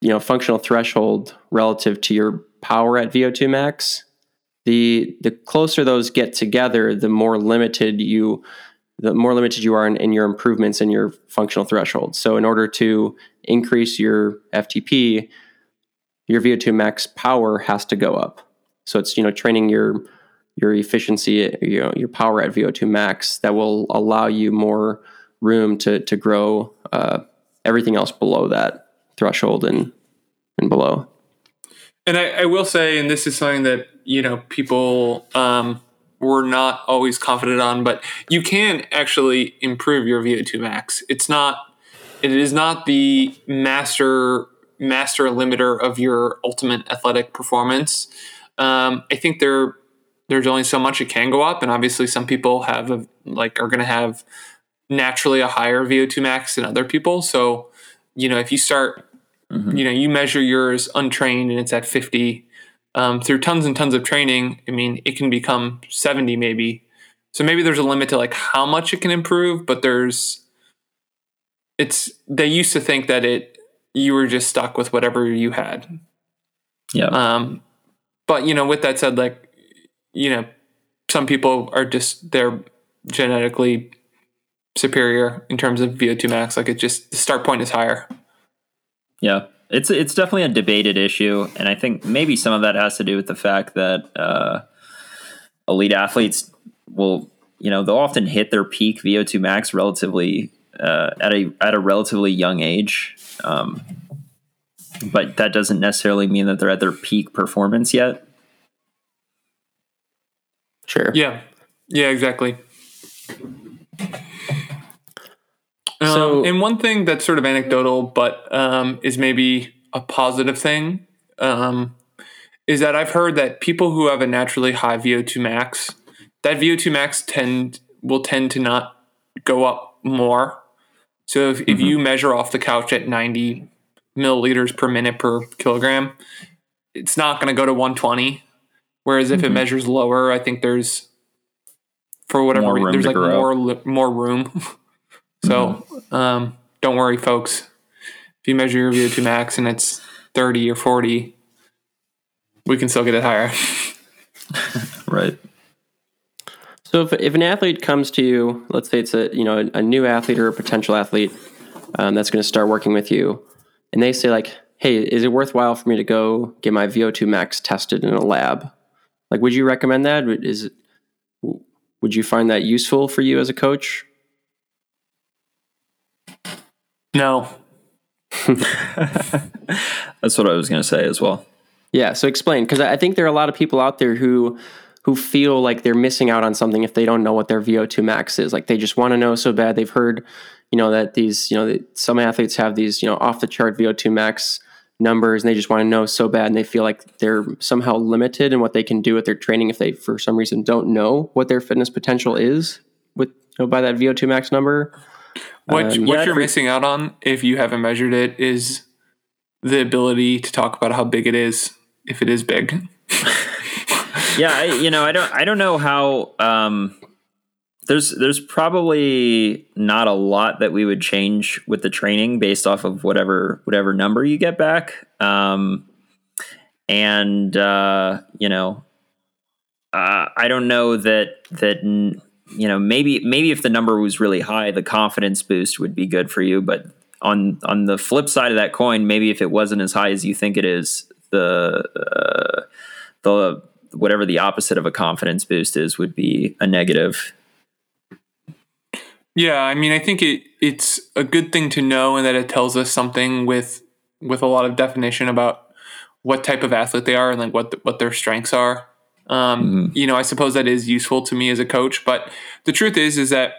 you know functional threshold relative to your power at VO2 max, the the closer those get together, the more limited you the more limited you are in, in your improvements in your functional threshold. So in order to increase your FTP, your VO2 max power has to go up. So it's you know training your your efficiency, you know, your power at VO2 max that will allow you more room to to grow uh, everything else below that threshold and and below. And I, I, will say, and this is something that you know people um, were not always confident on, but you can actually improve your VO2 max. It's not. It is not the master master limiter of your ultimate athletic performance. Um, I think there there's only so much it can go up, and obviously some people have a, like are going to have naturally a higher VO2 max than other people. So you know if you start Mm-hmm. You know, you measure yours untrained and it's at 50. Um, through tons and tons of training, I mean, it can become 70 maybe. So maybe there's a limit to like how much it can improve, but there's, it's, they used to think that it, you were just stuck with whatever you had. Yeah. Um, but you know, with that said, like, you know, some people are just, they're genetically superior in terms of VO2 max. Like it just, the start point is higher. Yeah, it's it's definitely a debated issue, and I think maybe some of that has to do with the fact that uh, elite athletes will, you know, they'll often hit their peak VO2 max relatively uh, at a at a relatively young age, um, but that doesn't necessarily mean that they're at their peak performance yet. Sure. Yeah. Yeah. Exactly. So, um, and one thing that's sort of anecdotal, but um, is maybe a positive thing, um, is that I've heard that people who have a naturally high VO2 max, that VO2 max tend will tend to not go up more. So if, mm-hmm. if you measure off the couch at 90 milliliters per minute per kilogram, it's not going to go to 120. Whereas if mm-hmm. it measures lower, I think there's for whatever reason, there's like more more room. So mm-hmm. um, don't worry, folks. If you measure your VO2 max and it's 30 or 40, we can still get it higher. right. So if, if an athlete comes to you, let's say it's a you know a, a new athlete or a potential athlete um, that's going to start working with you, and they say like, "Hey, is it worthwhile for me to go get my VO2 max tested in a lab?" Like, would you recommend that? Is it, would you find that useful for you as a coach? No. That's what I was going to say as well. Yeah. So explain, because I think there are a lot of people out there who who feel like they're missing out on something if they don't know what their VO2 max is. Like they just want to know so bad. They've heard, you know, that these, you know, some athletes have these, you know, off the chart VO2 max numbers and they just want to know so bad and they feel like they're somehow limited in what they can do with their training if they for some reason don't know what their fitness potential is with you know, by that VO2 max number. What, Um, what yeah, you're for- missing out on if you haven't measured it is the ability to talk about how big it is if it is big. yeah, I, you know, I don't, I don't know how. Um, there's, there's probably not a lot that we would change with the training based off of whatever, whatever number you get back. Um, and uh, you know, uh, I don't know that that you know maybe maybe if the number was really high, the confidence boost would be good for you. But on on the flip side of that coin, maybe if it wasn't as high as you think it is, the uh, the whatever the opposite of a confidence boost is would be a negative. Yeah, I mean, I think it it's a good thing to know, and that it tells us something with with a lot of definition about what type of athlete they are and like what the, what their strengths are. Um, You know, I suppose that is useful to me as a coach, but the truth is, is that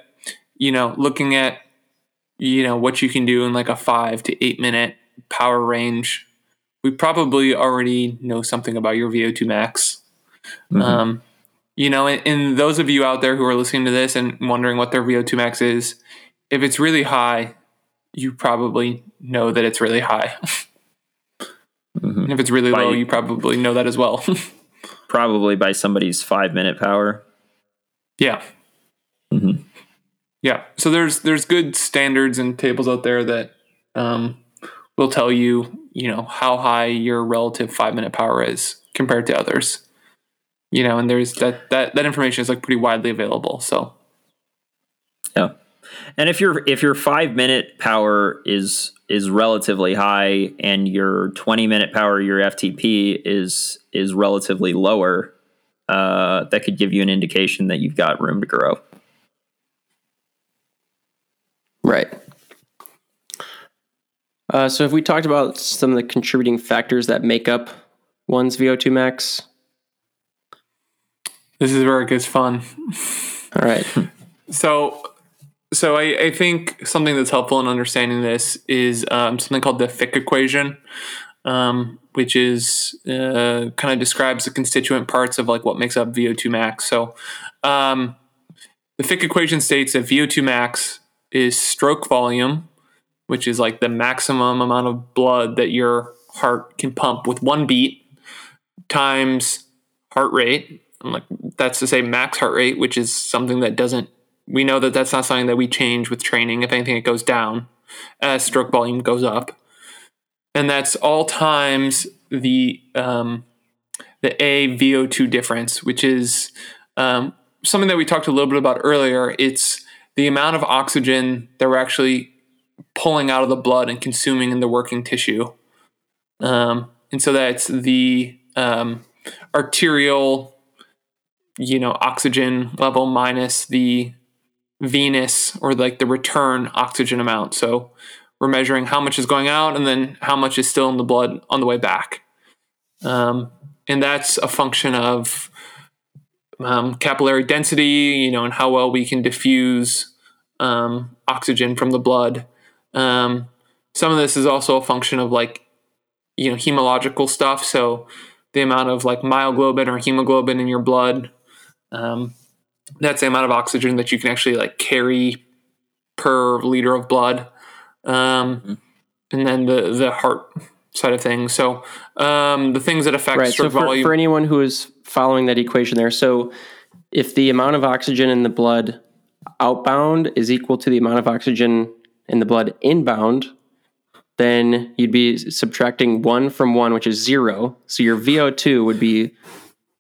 you know, looking at you know what you can do in like a five to eight minute power range, we probably already know something about your VO2 max. Um, you know, and, and those of you out there who are listening to this and wondering what their VO2 max is, if it's really high, you probably know that it's really high. And if it's really By- low, you probably know that as well. Probably by somebody's five minute power. yeah. Yeah. So there's there's good standards and tables out there that um, will tell you, you know, how high your relative five minute power is compared to others. You know, and there's that that that information is like pretty widely available. So Yeah. And if your if your five minute power is is relatively high and your twenty minute power, your FTP is is relatively lower, uh, that could give you an indication that you've got room to grow. Right. Uh, so, if we talked about some of the contributing factors that make up one's VO2 max, this is where it gets fun. all right. So, so I, I think something that's helpful in understanding this is um, something called the Fick equation, um, which is uh, kind of describes the constituent parts of like what makes up VO2 max. So, um, the Fick equation states that VO2 max is stroke volume, which is like the maximum amount of blood that your heart can pump with one beat, times heart rate. And like that's to say max heart rate, which is something that doesn't we know that that's not something that we change with training. If anything, it goes down as stroke volume goes up, and that's all times the um, the AVO2 difference, which is um, something that we talked a little bit about earlier. It's the amount of oxygen that we're actually pulling out of the blood and consuming in the working tissue, um, and so that's the um, arterial, you know, oxygen level minus the venous or like the return oxygen amount. So we're measuring how much is going out and then how much is still in the blood on the way back. Um, and that's a function of um, capillary density, you know, and how well we can diffuse um, oxygen from the blood. Um, some of this is also a function of like, you know, hemological stuff. So the amount of like myoglobin or hemoglobin in your blood. Um, that's the amount of oxygen that you can actually like carry per liter of blood um, and then the the heart side of things so um, the things that affect Right. So, for, volume for anyone who is following that equation there, so if the amount of oxygen in the blood outbound is equal to the amount of oxygen in the blood inbound, then you'd be subtracting one from one, which is zero. So your VO2 would be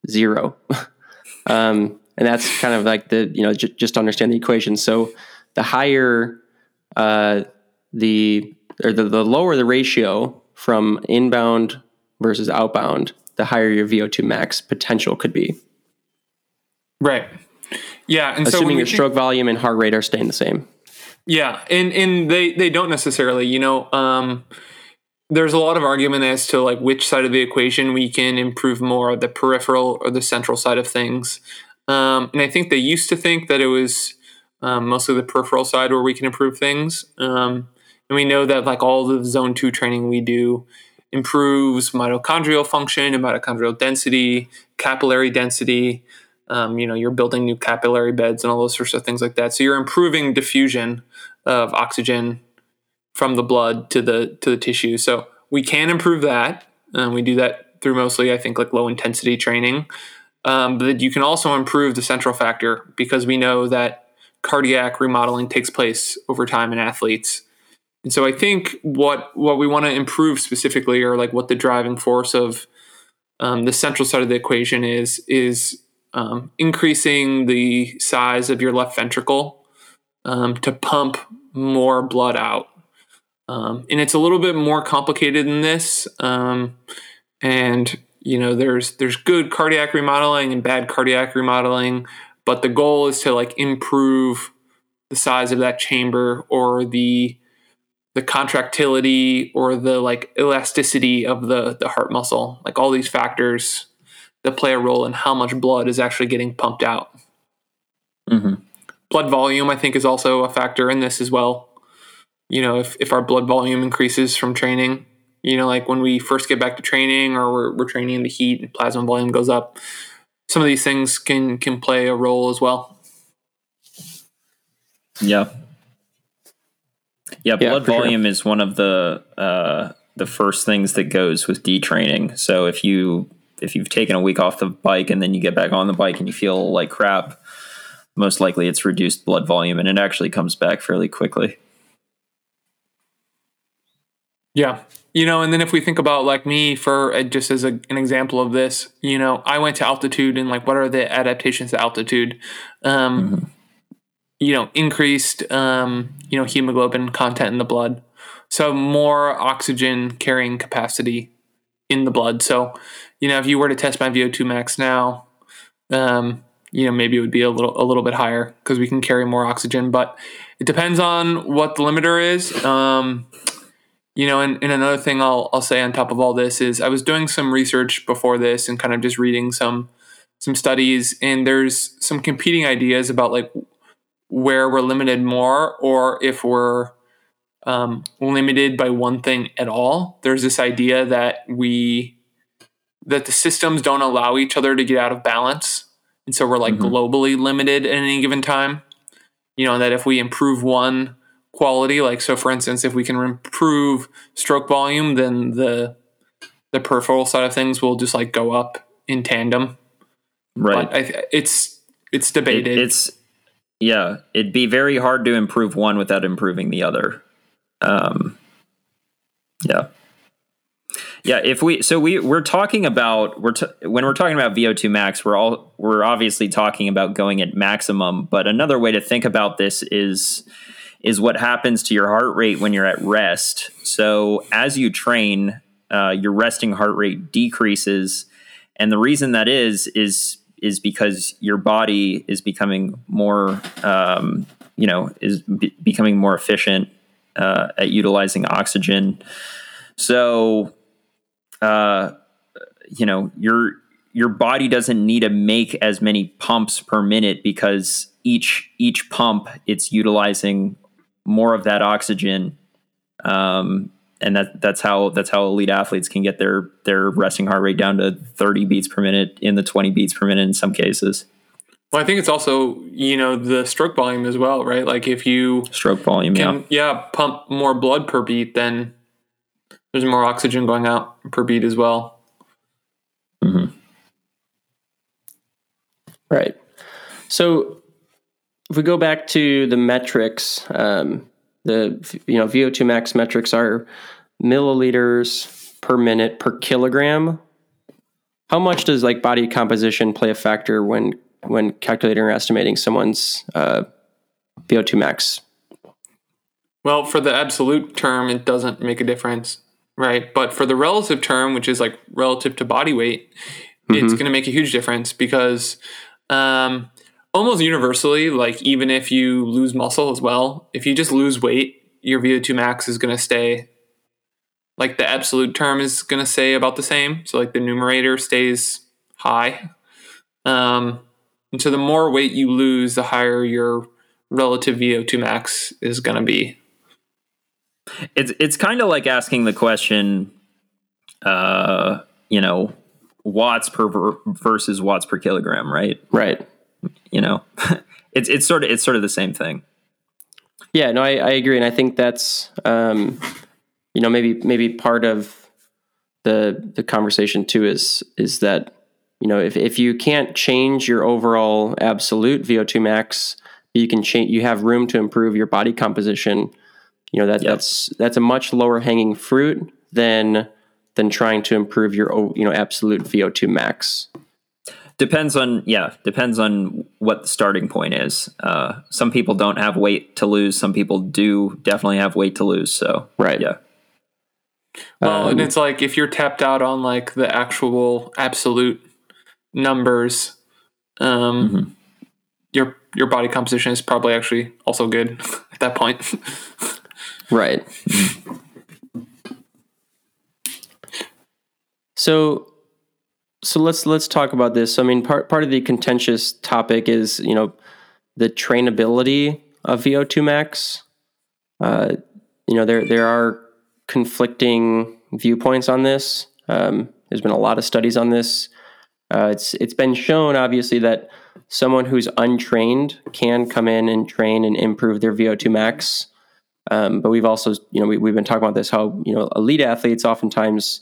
zero. um, and that's kind of like the, you know, j- just to understand the equation. So the higher uh, the, or the, the lower the ratio from inbound versus outbound, the higher your VO2 max potential could be. right yeah and Assuming we your think- stroke volume and heart rate are staying the same. Yeah, and and they they don't necessarily. You know, um, there's a lot of argument as to like which side of the equation we can improve more, the peripheral or the central side of things. Um, and I think they used to think that it was um, mostly the peripheral side where we can improve things. Um, and we know that like all the zone two training we do improves mitochondrial function and mitochondrial density, capillary density. Um, you know, you're building new capillary beds and all those sorts of things like that. So you're improving diffusion of oxygen from the blood to the to the tissue. So we can improve that. and we do that through mostly, I think, like low intensity training. Um, but you can also improve the central factor because we know that cardiac remodeling takes place over time in athletes. And so I think what what we want to improve specifically, or like what the driving force of um, the central side of the equation is, is um, increasing the size of your left ventricle um, to pump more blood out. Um, and it's a little bit more complicated than this. Um, and you know, there's there's good cardiac remodeling and bad cardiac remodeling, but the goal is to like improve the size of that chamber or the the contractility or the like elasticity of the the heart muscle like all these factors that play a role in how much blood is actually getting pumped out mm-hmm. blood volume i think is also a factor in this as well you know if, if our blood volume increases from training you know like when we first get back to training or we're, we're training in the heat and plasma volume goes up some of these things can can play a role as well yeah yeah, blood yeah, volume sure. is one of the uh, the first things that goes with detraining. So if you if you've taken a week off the bike and then you get back on the bike and you feel like crap, most likely it's reduced blood volume and it actually comes back fairly quickly. Yeah. You know, and then if we think about like me for uh, just as a, an example of this, you know, I went to altitude and like what are the adaptations to altitude? Um, mm-hmm you know, increased, um, you know, hemoglobin content in the blood. So more oxygen carrying capacity in the blood. So, you know, if you were to test my VO2 max now, um, you know, maybe it would be a little a little bit higher because we can carry more oxygen. But it depends on what the limiter is. Um, you know, and, and another thing I'll I'll say on top of all this is I was doing some research before this and kind of just reading some some studies, and there's some competing ideas about like where we're limited more or if we're um, limited by one thing at all. There's this idea that we that the systems don't allow each other to get out of balance, and so we're like mm-hmm. globally limited at any given time. You know that if we improve one quality, like so, for instance, if we can improve stroke volume, then the the peripheral side of things will just like go up in tandem. Right. But I, it's it's debated. It, it's yeah, it'd be very hard to improve one without improving the other. Um, yeah. Yeah, if we so we we're talking about we're t- when we're talking about VO2 max, we're all we're obviously talking about going at maximum, but another way to think about this is is what happens to your heart rate when you're at rest. So as you train, uh, your resting heart rate decreases, and the reason that is is is because your body is becoming more, um, you know, is be- becoming more efficient uh, at utilizing oxygen. So, uh, you know, your your body doesn't need to make as many pumps per minute because each each pump it's utilizing more of that oxygen um, and that that's how that's how elite athletes can get their their resting heart rate down to 30 beats per minute in the 20 beats per minute in some cases. Well, I think it's also you know the stroke volume as well, right? Like if you stroke volume, can, yeah, yeah, pump more blood per beat, then there's more oxygen going out per beat as well. Mm-hmm. Right. So if we go back to the metrics, um, the you know VO2 max metrics are milliliters per minute per kilogram. How much does like body composition play a factor when when calculating or estimating someone's uh, VO2 max? Well, for the absolute term, it doesn't make a difference, right? But for the relative term, which is like relative to body weight, mm-hmm. it's going to make a huge difference because um, almost universally, like even if you lose muscle as well, if you just lose weight, your VO2 max is going to stay like the absolute term is going to stay about the same. So like the numerator stays high. Um, and so the more weight you lose, the higher your relative VO2 max is going to be. It's it's kind of like asking the question uh, you know, watts per ver- versus watts per kilogram, right? Right. You know, it's it's sort of it's sort of the same thing. Yeah, no, I, I agree, and I think that's um, you know maybe maybe part of the the conversation too is is that you know if if you can't change your overall absolute VO2 max, you can change. You have room to improve your body composition. You know that Yep. that's that's a much lower hanging fruit than than trying to improve your you know absolute VO2 max. Depends on yeah, depends on what the starting point is. Uh, some people don't have weight to lose. Some people do definitely have weight to lose. So Right. yeah, Well, and Um, it's like if you're tapped out on like the actual absolute numbers, um, Mm-hmm. your your body composition is probably actually also good at that point. Right. so so let's let's talk about this. I mean part part of the contentious topic is, you know, the trainability of VO2 max. Uh, you know, there there are conflicting viewpoints on this. Um, there's been a lot of studies on this. Uh, it's it's been shown obviously that someone who's untrained can come in and train and improve their VO2 max. Um, but we've also, you know, we, we've been talking about this how you know elite athletes oftentimes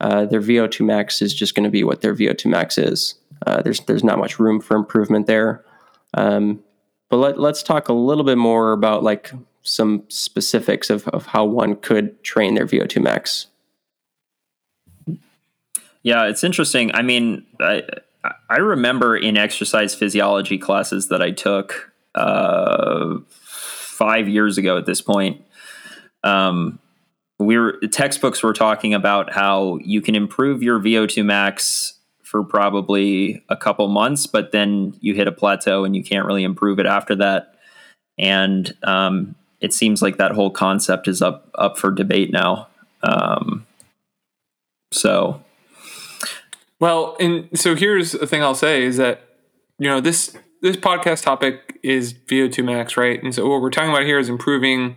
uh, their VO2 max is just going to be what their VO2 max is. Uh, there's there's not much room for improvement there. Um, but let, let's talk a little bit more about like some specifics of, of how one could train their VO2 max. yeah, it's interesting. I mean, I I remember in exercise physiology classes that I took uh, five years ago. At this point, um, were textbooks were talking about how you can improve your VO2 max for probably a couple months, but then you hit a plateau and you can't really improve it after that. And um, it seems like that whole concept is up up for debate now. Um, so Well, and so here's the thing I'll say is that you know this this podcast topic is VO2 max, right? And so what we're talking about here is improving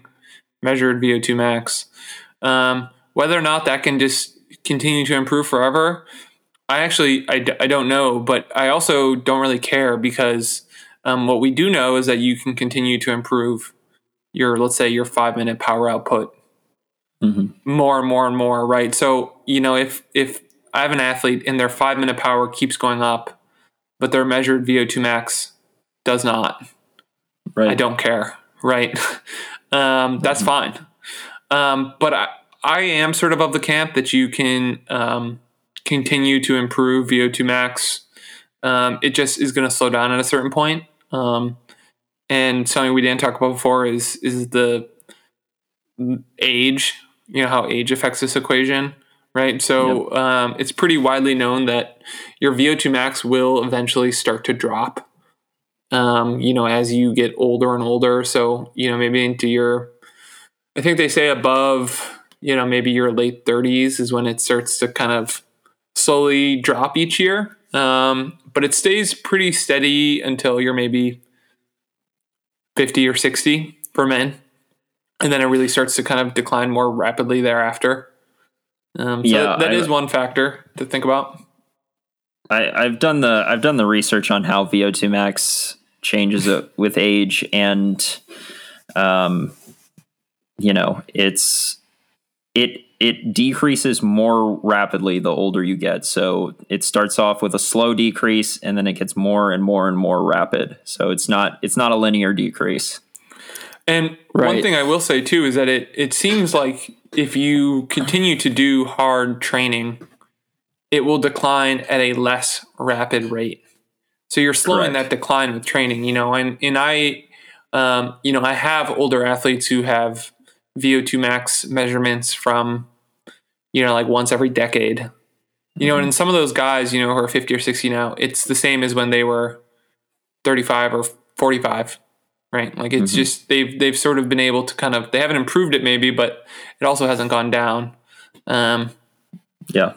measured VO2 max. Um, whether or not that can just continue to improve forever, I actually I, d- I don't know, but I also don't really care because um, what we do know is that you can continue to improve your let's say your five minute power output mhm. more and more and more, right? So, you know, if if I have an athlete and their five minute power keeps going up, but their measured VO2 max does not, right. I don't care, right? um, that's fine. Um, but I, I am sort of of the camp that you can um, continue to improve VO2 max. Um, it just is going to slow down at a certain point. Um, and something we didn't talk about before is is the age. You know how age affects this equation, right? So um, it's pretty widely known that your VO2 max will eventually start to drop. Um, you know, as you get older and older. So you know, maybe into your, I think they say above, you know, maybe your late 30s is when it starts to kind of slowly drop each year. Um, but it stays pretty steady until you're maybe 50 or 60 for men. And then it really starts to kind of decline more rapidly thereafter. Um, so Yeah, that, that I- is one factor to think about. I, I've done the I've done the research on how VO2 max changes it with age, and um, you know, it's it it decreases more rapidly the older you get. So it starts off with a slow decrease, and then it gets more and more and more rapid. So it's not it's not a linear decrease. And one thing I will say too is that it it seems like if you continue to do hard training, it will decline at a less rapid rate. So you're slowing Correct. that decline with training, you know, and and I um, you know, I have older athletes who have VO2 max measurements from you know, like once every decade. You know, and some of those guys, you know, who are 50 or 60 now, it's the same as when they were 35 or 45 right like it's Mhm. just they've they've sort of been able to kind of they haven't improved it maybe but it also hasn't gone down um Yeah.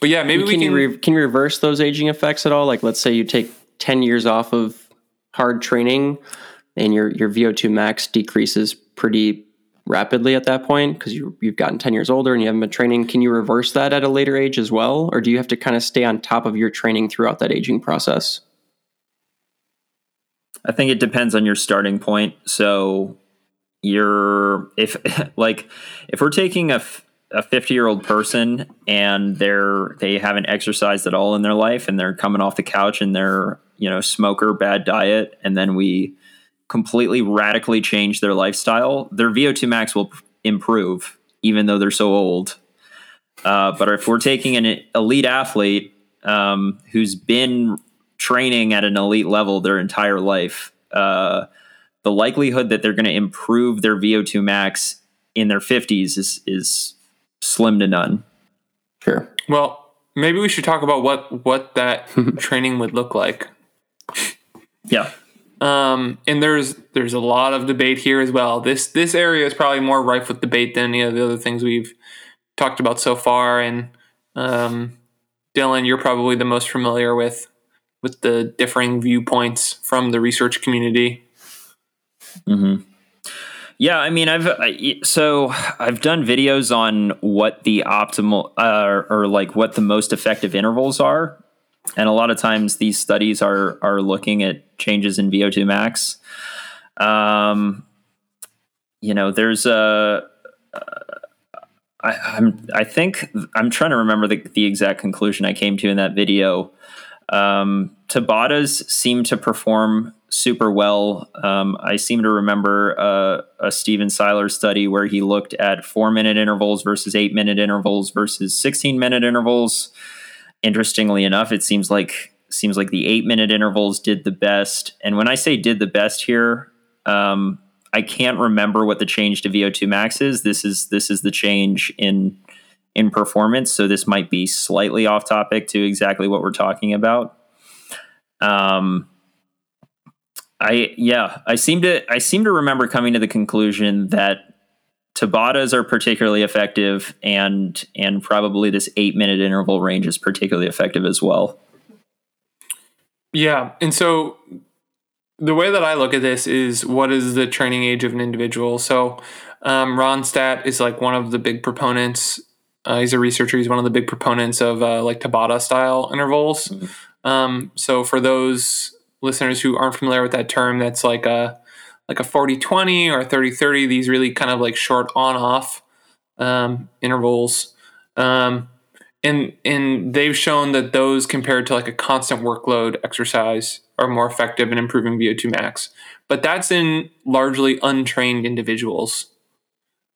but yeah maybe can we can you re- can you reverse those aging effects at all? Like, let's say you take ten years off of hard training, and your your VO2 max decreases pretty rapidly at that point because you, you've gotten 10 years older and you haven't been training. Can you reverse that at a later age as well? Or do you have to kind of stay on top of your training throughout that aging process? I think it depends on your starting point. So you're if like if we're taking a a 50 year old person and they're they haven't exercised at all in their life and they're coming off the couch and they're you know smoker bad diet and then we completely radically change their lifestyle their vo2 max will improve even though they're so old uh, but if we're taking an elite athlete um, who's been training at an elite level their entire life uh, the likelihood that they're going to improve their vo2 max in their 50s is is slim to none. Sure. Well, maybe we should talk about what what that training would look like. Yeah. Um, and there's there's a lot of debate here as well. This this area is probably more rife with debate than any of the other things we've talked about so far. And um, Dylan, you're probably the most familiar with with the differing viewpoints from the research community. Mm-hmm. Yeah, I mean, I've I, so I've done videos on what the optimal uh, or like what the most effective intervals are, and a lot of times these studies are are looking at changes in VO2 max. Um, you know, there's a. I, I'm I think I'm trying to remember the, the exact conclusion I came to in that video. Um, Tabatas seem to perform super well. Um, I seem to remember uh, a Stephen Seiler study where he looked at four minute intervals versus eight minute intervals versus 16 minute intervals. Interestingly enough, it seems like seems like the eight minute intervals did the best. And when I say did the best here, um, I can't remember what the change to VO2 max is. This is this is the change in in performance. So this might be slightly off topic to exactly what we're talking about. Um, I yeah, I seem to I seem to remember coming to the conclusion that Tabatas are particularly effective, and and probably this eight minute interval range is particularly effective as well. Yeah, and so the way that I look at this is what is the training age of an individual. So um, Rønnestad is like one of the big proponents. Uh, he's a researcher. He's one of the big proponents of uh, like Tabata style intervals. Mm-hmm. Um, so for those listeners who aren't familiar with that term, that's like a like a 40-20 or 30-30, these really kind of like short on-off um, intervals. Um, and and they've shown that those compared to like a constant workload exercise are more effective in improving VO2 max. But that's in largely untrained individuals.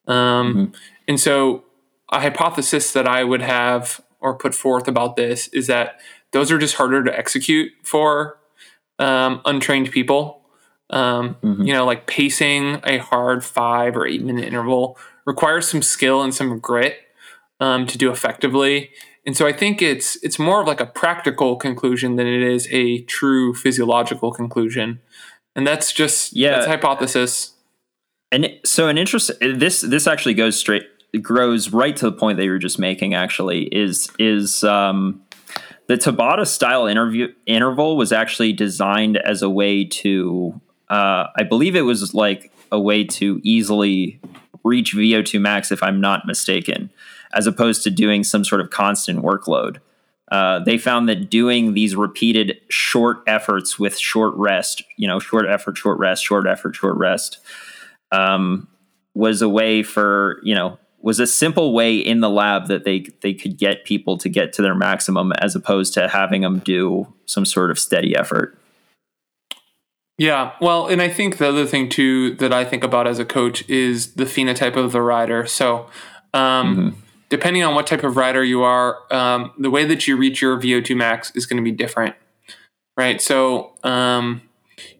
Um, mm-hmm. And so a hypothesis that I would have or put forth about this is that those are just harder to execute for um, untrained people. Um, mm-hmm. You know, like pacing a hard five or eight minute interval requires some skill and some grit um, to do effectively. And so I think it's it's more of like a practical conclusion than it is a true physiological conclusion. And that's just yeah, that's hypothesis. And so an interest this this actually goes straight grows right to the point that you were just making actually is is um the Tabata style interview interval was actually designed as a way to, uh, I believe it was like a way to easily reach VO2 max, if I'm not mistaken, as opposed to doing some sort of constant workload. Uh, they found that doing these repeated short efforts with short rest, you know, short effort, short rest, short effort, short rest, um, was a way for you know was a simple way in the lab that they they could get people to get to their maximum as opposed to having them do some sort of steady effort. Yeah, well, and I think the other thing too that I think about as a coach is the phenotype of the rider. So, um, mm-hmm. depending on what type of rider you are, um, the way that you reach your VO2 max is going to be different, right? So, um,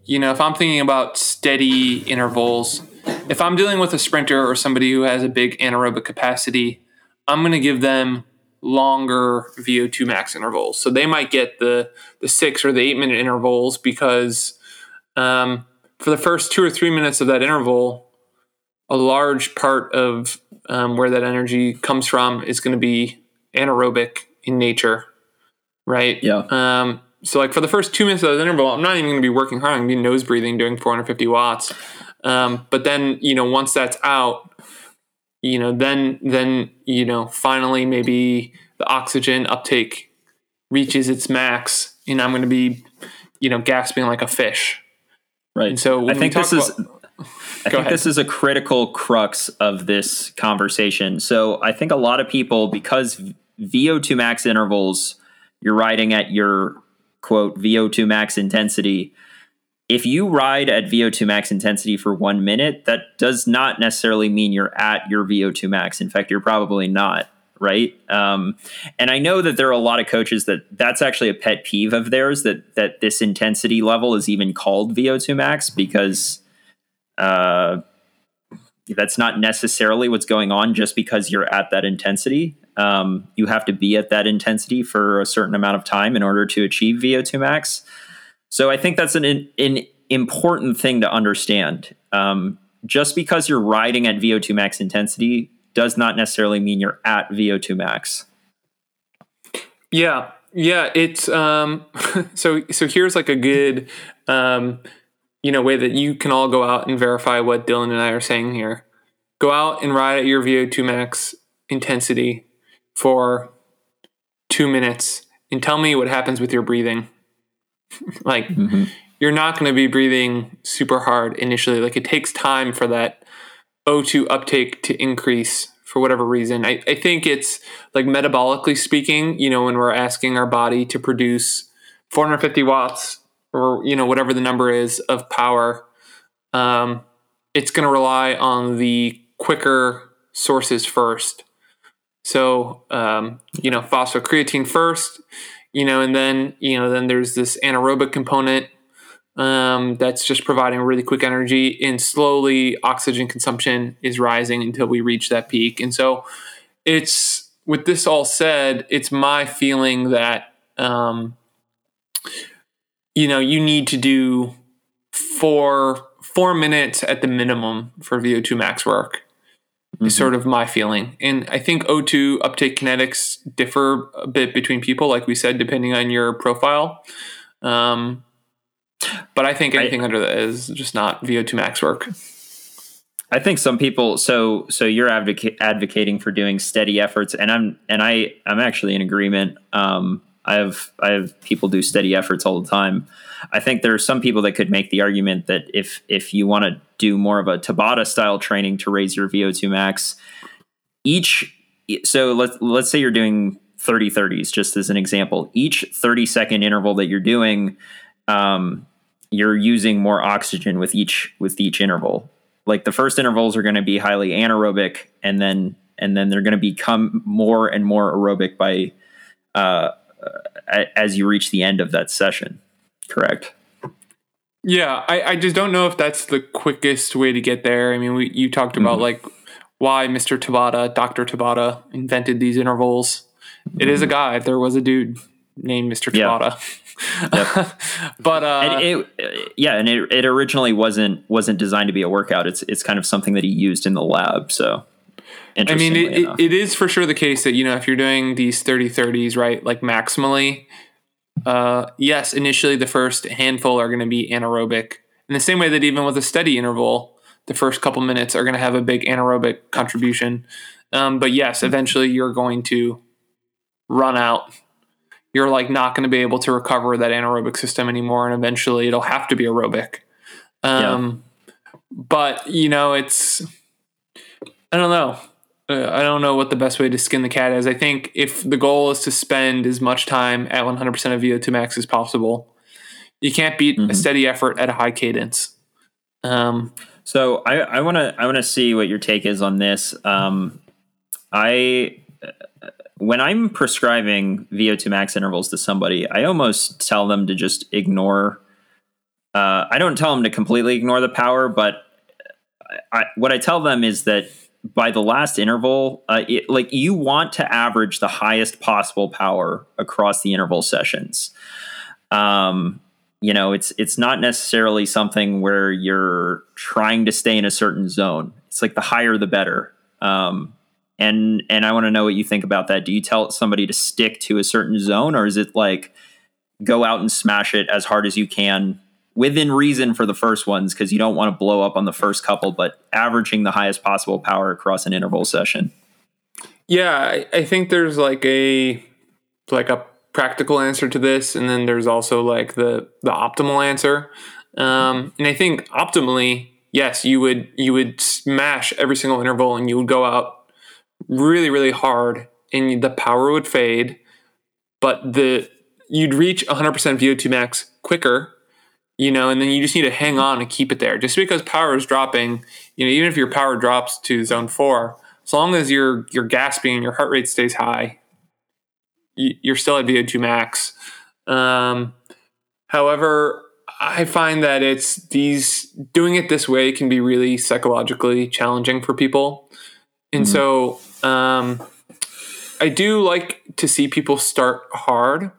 you know, if I'm thinking about steady intervals, if I'm dealing with a sprinter or somebody who has a big anaerobic capacity, I'm going to give them longer VO2 max intervals. So they might get the the six or the eight minute intervals because um, for the first two or three minutes of that interval, a large part of um, where that energy comes from is going to be anaerobic in nature, right? Yeah. Um, so like for the first two minutes of that interval, I'm not even going to be working hard. I'm going to be nose breathing, doing 450 watts. Um, but then, you know, once that's out, you know, then then you know, finally maybe the oxygen uptake reaches its max, and I'm going to be, you know, gasping like a fish. Right. And so I think this is. about, I think ahead. this is a critical crux of this conversation. So I think a lot of people, because VO2 max intervals, you're riding at your quote VO2 max intensity. If you ride at VO2 max intensity for one minute, that does not necessarily mean you're at your VO2 max. In fact, you're probably not, right? Um, and I know that there are a lot of coaches that that's actually a pet peeve of theirs that that this intensity level is even called VO2 max because uh, that's not necessarily what's going on just because you're at that intensity. Um, you have to be at that intensity for a certain amount of time in order to achieve VO2 max. So I think that's an an important thing to understand. Um, just because you're riding at VO2 max intensity does not necessarily mean you're at VO2 max. Yeah, yeah. It's um. So so here's like a good um, you know, way that you can all go out and verify what Dylan and I are saying here. Go out and ride at your VO2 max intensity for two minutes and tell me what happens with your breathing. like Mm-hmm. you're not going to be breathing super hard initially. Like it takes time for that O2 uptake to increase for whatever reason. I, I think it's like metabolically speaking, you know, when we're asking our body to produce 450 watts or, you know, whatever the number is of power, um, it's going to rely on the quicker sources first. So, um, you know, phosphocreatine first, you know, and then, you know, then there's this anaerobic component um, that's just providing really quick energy, and slowly oxygen consumption is rising until we reach that peak. And so, it's with this all said, it's my feeling that um, you know you need to do four four minutes at the minimum for VO2 max work. Is sort of my feeling, and I think O2 uptake kinetics differ a bit between people, like we said, depending on your profile. Um, but I think anything under that is just not VO2 max work. I think some people. So so you're advoca- advocating for doing steady efforts, and I'm and I I'm actually in agreement. Um, I have I have people do steady efforts all the time. I think there are some people that could make the argument that if if you want to do more of a Tabata style training to raise your VO2 max, each so let's let's say you're doing 30 30s just as an example. Each 30 second interval that you're doing, um, you're using more oxygen with each with each interval. Like the first intervals are going to be highly anaerobic, and then and then they're going to become more and more aerobic by uh, as you reach the end of that session. Correct. Yeah, I, I just don't know if that's the quickest way to get there. I mean, we you talked about Mhm. like why Mr. Tabata, Dr. Tabata invented these intervals. It is a guy. There was a dude named Mr. Yeah. But uh and it, yeah, and it, it originally wasn't wasn't designed to be a workout. It's it's kind of something that he used in the lab. So, I mean, it, it, it is for sure the case that, you know, if you're doing these 30 30s, right, like maximally, uh, yes, initially the first handful are going to be anaerobic. In the same way that even with a steady interval, the first couple minutes are going to have a big anaerobic contribution. Um, but yes, eventually you're going to run out. You're like not going to be able to recover that anaerobic system anymore, and eventually it'll have to be aerobic. Um, But you know, it's I don't know. Uh, I don't know what the best way to skin the cat is. I think if the goal is to spend as much time at 100% of VO2 max as possible, you can't beat a Mhm. steady effort at a high cadence. Um, So I I want to I want to see what your take is on this. Um, I when I'm prescribing VO2 max intervals to somebody, I almost tell them to just ignore. Uh, I don't tell them to completely ignore the power, but I, what I tell them is that by the last interval, uh, it, like you want to average the highest possible power across the interval sessions. Um, you know, it's it's not necessarily something where you're trying to stay in a certain zone. It's like the higher the better. Um, and and I want to know what you think about that. Do you tell somebody to stick to a certain zone, or is it like go out and smash it as hard as you can within reason for the first ones because you don't want to blow up on the first couple, but averaging the highest possible power across an interval session. Yeah, I, I think there's like a like a practical answer to this, and then there's also like the the optimal answer. Um, and I think optimally, yes, you would you would smash every single interval, and you would go out really really hard, and the power would fade, but the you'd reach 100% VO2 max quicker, you know, and then you just need to hang on and keep it there. Just because power is dropping, you know, even if your power drops to zone four, as long as you're you're gasping and your heart rate stays high, you're still at VO2 max. Um, however, I find that it's these doing it this way can be really psychologically challenging for people, and mm-hmm. so um, I do like to see people start hard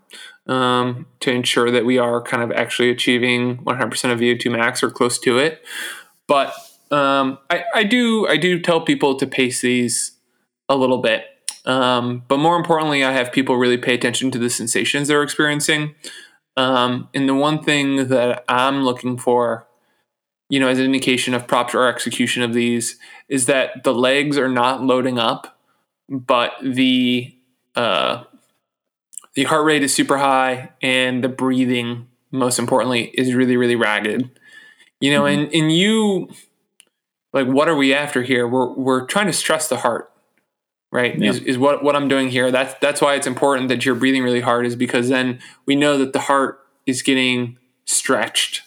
um, to ensure that we are kind of actually achieving 100% of VO2 max or close to it. But um, I, I do I do tell people to pace these a little bit. Um, but more importantly, I have people really pay attention to the sensations they're experiencing. Um, and the one thing that I'm looking for, you know, as an indication of proper execution of these, is that the legs are not loading up, but the uh, the heart rate is super high and the breathing, most importantly, is really really ragged. You know, mm-hmm. and and you like what are we after here? We're we're trying to stress the heart, right? Yeah. Is is what what I'm doing here. That's that's why it's important that you're breathing really hard is because then we know that the heart is getting stretched.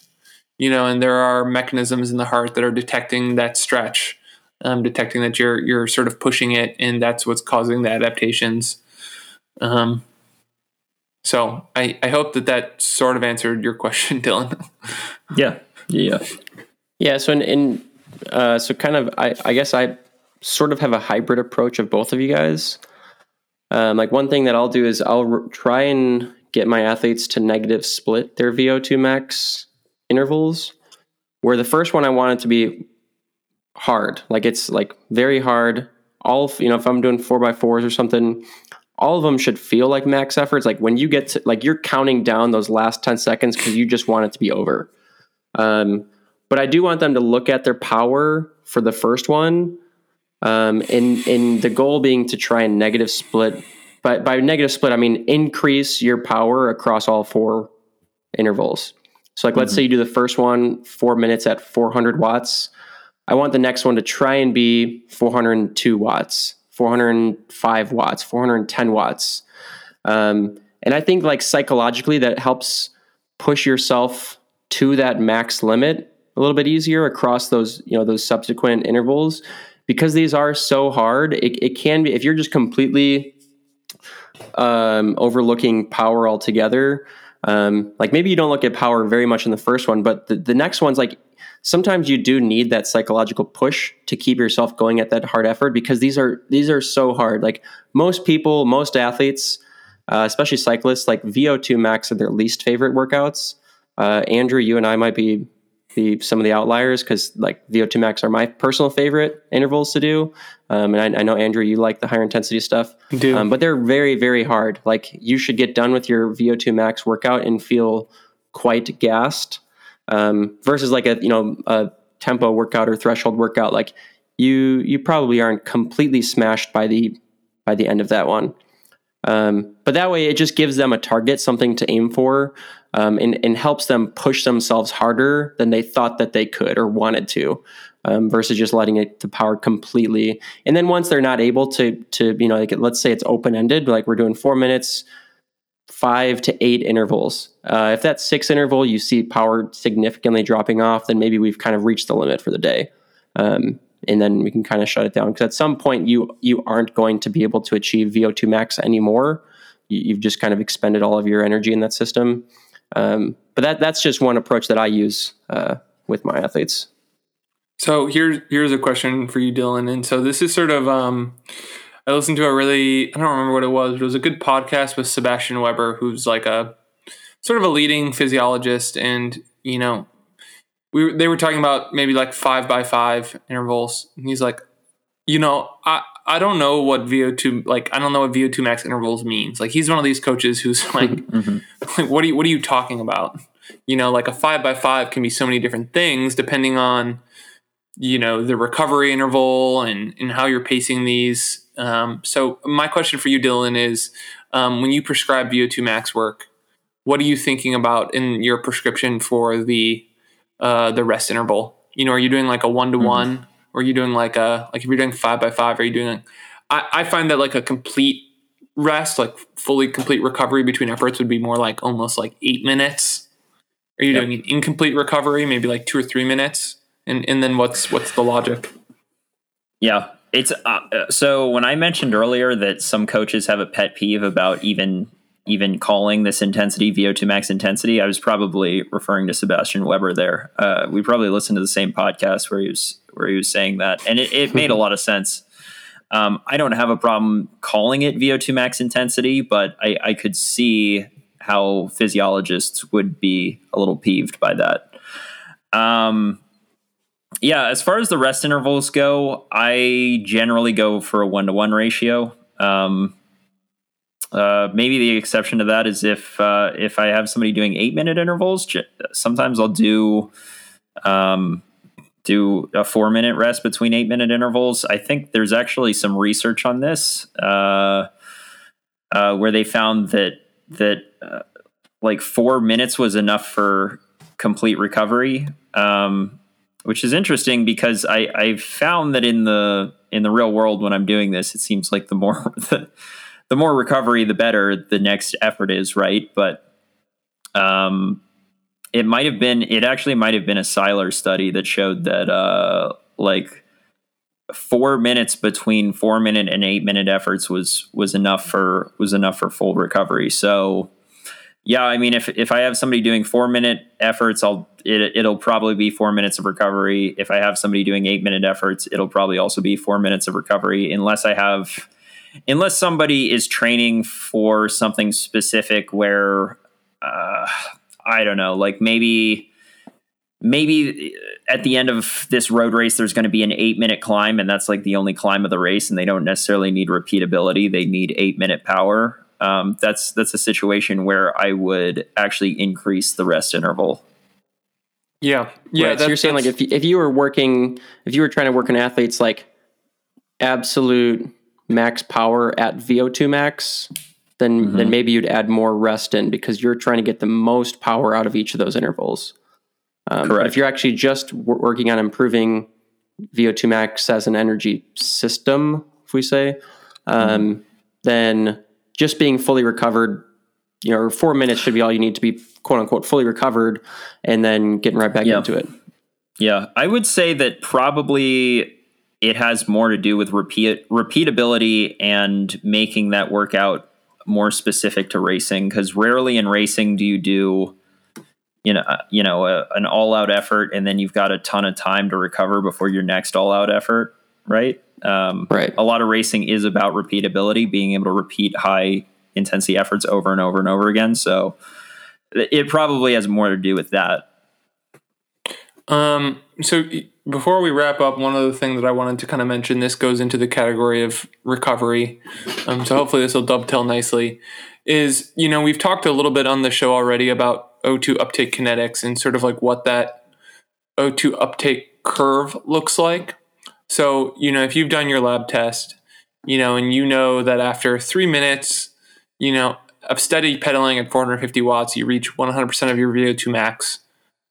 You know, and there are mechanisms in the heart that are detecting that stretch, um, detecting that you're you're sort of pushing it, and that's what's causing the adaptations. Um, so I, I hope that that sort of answered your question, Dylan. yeah, yeah, yeah. So in, in uh, so kind of, I, I guess I sort of have a hybrid approach of both of you guys. Um, like one thing that I'll do is I'll re- try and get my athletes to negative split their VO2 max intervals. Where the first one I want it to be hard, like it's like very hard. All you know, if I'm doing four by fours or something, all of them should feel like max efforts. Like when you get to like you're counting down those last ten seconds because you just want it to be over. Um, but I do want them to look at their power for the first one, um, and and the goal being to try and negative split. But by negative split, I mean increase your power across all four intervals. So, like, mm-hmm. let's say you do the first one four minutes at 400 watts. I want the next one to try and be 402 watts, 405 watts, 410 watts. Um, and I think, like, psychologically, that helps push yourself to that max limit a little bit easier across those you know those subsequent intervals because these are so hard it, it can be if you're just completely um, overlooking power altogether um, like maybe you don't look at power very much in the first one but the, the next one's like sometimes you do need that psychological push to keep yourself going at that hard effort because these are these are so hard like most people most athletes uh, especially cyclists like vo2 max are their least favorite workouts uh, andrew you and i might be the some of the outliers because like VO2 max are my personal favorite intervals to do. Um, and I, I, know Andrew, you like the higher intensity stuff, do. Um, but they're very very hard. Like you should get done with your VO2 max workout and feel quite gassed um, versus like a you know a tempo workout or threshold workout. Like you you probably aren't completely smashed by the by the end of that one. Um, but that way, it just gives them a target, something to aim for, um, and, and helps them push themselves harder than they thought that they could or wanted to, um, versus just letting it to power completely. And then once they're not able to, to you know, like let's say it's open ended, like we're doing four minutes, five to eight intervals. Uh, if that six interval you see power significantly dropping off, then maybe we've kind of reached the limit for the day. Um, and then we can kind of shut it down because at some point you you aren't going to be able to achieve VO2 max anymore. You, have just kind of expended all of your energy in that system. Um, but that that's just one approach that I use uh, with my athletes. So here's here's a question for you, Dylan. And so this is sort of um, I listened to a really I don't remember what it was, but it was a good podcast with Sebastian Weber, who's like a sort of a leading physiologist, and you know we they were talking about maybe like five by five intervals. And he's like, you know, I I don't know what VO2 like I don't know what VO2 max intervals means. Like he's one of these coaches who's like, mm-hmm. like what are you what are you talking about? You know, like a five by five can be so many different things depending on, you know, the recovery interval and, and how you're pacing these. Um, so, my question for you, Dylan, is um, when you prescribe VO2 max work, what are you thinking about in your prescription for the uh, the rest interval? You know, are you doing like a one to one, or are you doing like a like if you're doing five by five, are you doing? I, I find that like a complete rest, like fully complete recovery between efforts, would be more like almost like eight minutes. Are you yep. doing an incomplete recovery, maybe like two or three minutes? And and then what's what's the logic? Yeah, it's uh, so when I mentioned earlier that some coaches have a pet peeve about even even calling this intensity VO2 max intensity, I was probably referring to Sebastian Weber there. Uh, we probably listened to the same podcast where he was where he was saying that, and it, it made a lot of sense. Um, I don't have a problem calling it VO2 max intensity, but I, I could see how physiologists would be a little peeved by that. Um, yeah, as far as the rest intervals go, I generally go for a one to one ratio. Um, uh, maybe the exception to that is if uh, if I have somebody doing eight minute intervals. Sometimes I'll do um, do a four minute rest between eight minute intervals. I think there's actually some research on this uh, uh where they found that that uh, like four minutes was enough for complete recovery, um, which is interesting because I I found that in the in the real world when I'm doing this, it seems like the more the the more recovery, the better the next effort is, right? But um, it might have been, it actually might have been a Seiler study that showed that uh, like four minutes between four minute and eight minute efforts was was enough for was enough for full recovery. So yeah, I mean, if if I have somebody doing four minute efforts, I'll it, it'll probably be four minutes of recovery. If I have somebody doing eight minute efforts, it'll probably also be four minutes of recovery, unless I have unless somebody is training for something specific where uh, I don't know, like maybe maybe at the end of this road race there's going to be an eight minute climb and that's like the only climb of the race and they don't necessarily need repeatability. They need eight minute power. Um, that's that's a situation where i would actually increase the rest interval yeah yeah right. so you're saying like if, if you were working if you were trying to work in athletes like absolute max power at VO2 max, then mm-hmm. then maybe you'd add more rest in because you're trying to get the most power out of each of those intervals. Um, Correct. If you're actually just w- working on improving VO2 max as an energy system, if we say, um, mm-hmm. then just being fully recovered, you know, four minutes should be all you need to be quote unquote fully recovered, and then getting right back yeah. into it. Yeah, I would say that probably it has more to do with repeat repeatability and making that workout more specific to racing because rarely in racing do you do you know uh, you know a, an all out effort and then you've got a ton of time to recover before your next all out effort right um, right a lot of racing is about repeatability being able to repeat high intensity efforts over and over and over again so it probably has more to do with that um so before we wrap up, one other thing that I wanted to kind of mention this goes into the category of recovery. Um, so hopefully this will dovetail nicely. Is, you know, we've talked a little bit on the show already about O2 uptake kinetics and sort of like what that O2 uptake curve looks like. So, you know, if you've done your lab test, you know, and you know that after three minutes, you know, of steady pedaling at 450 watts, you reach 100% of your VO2 max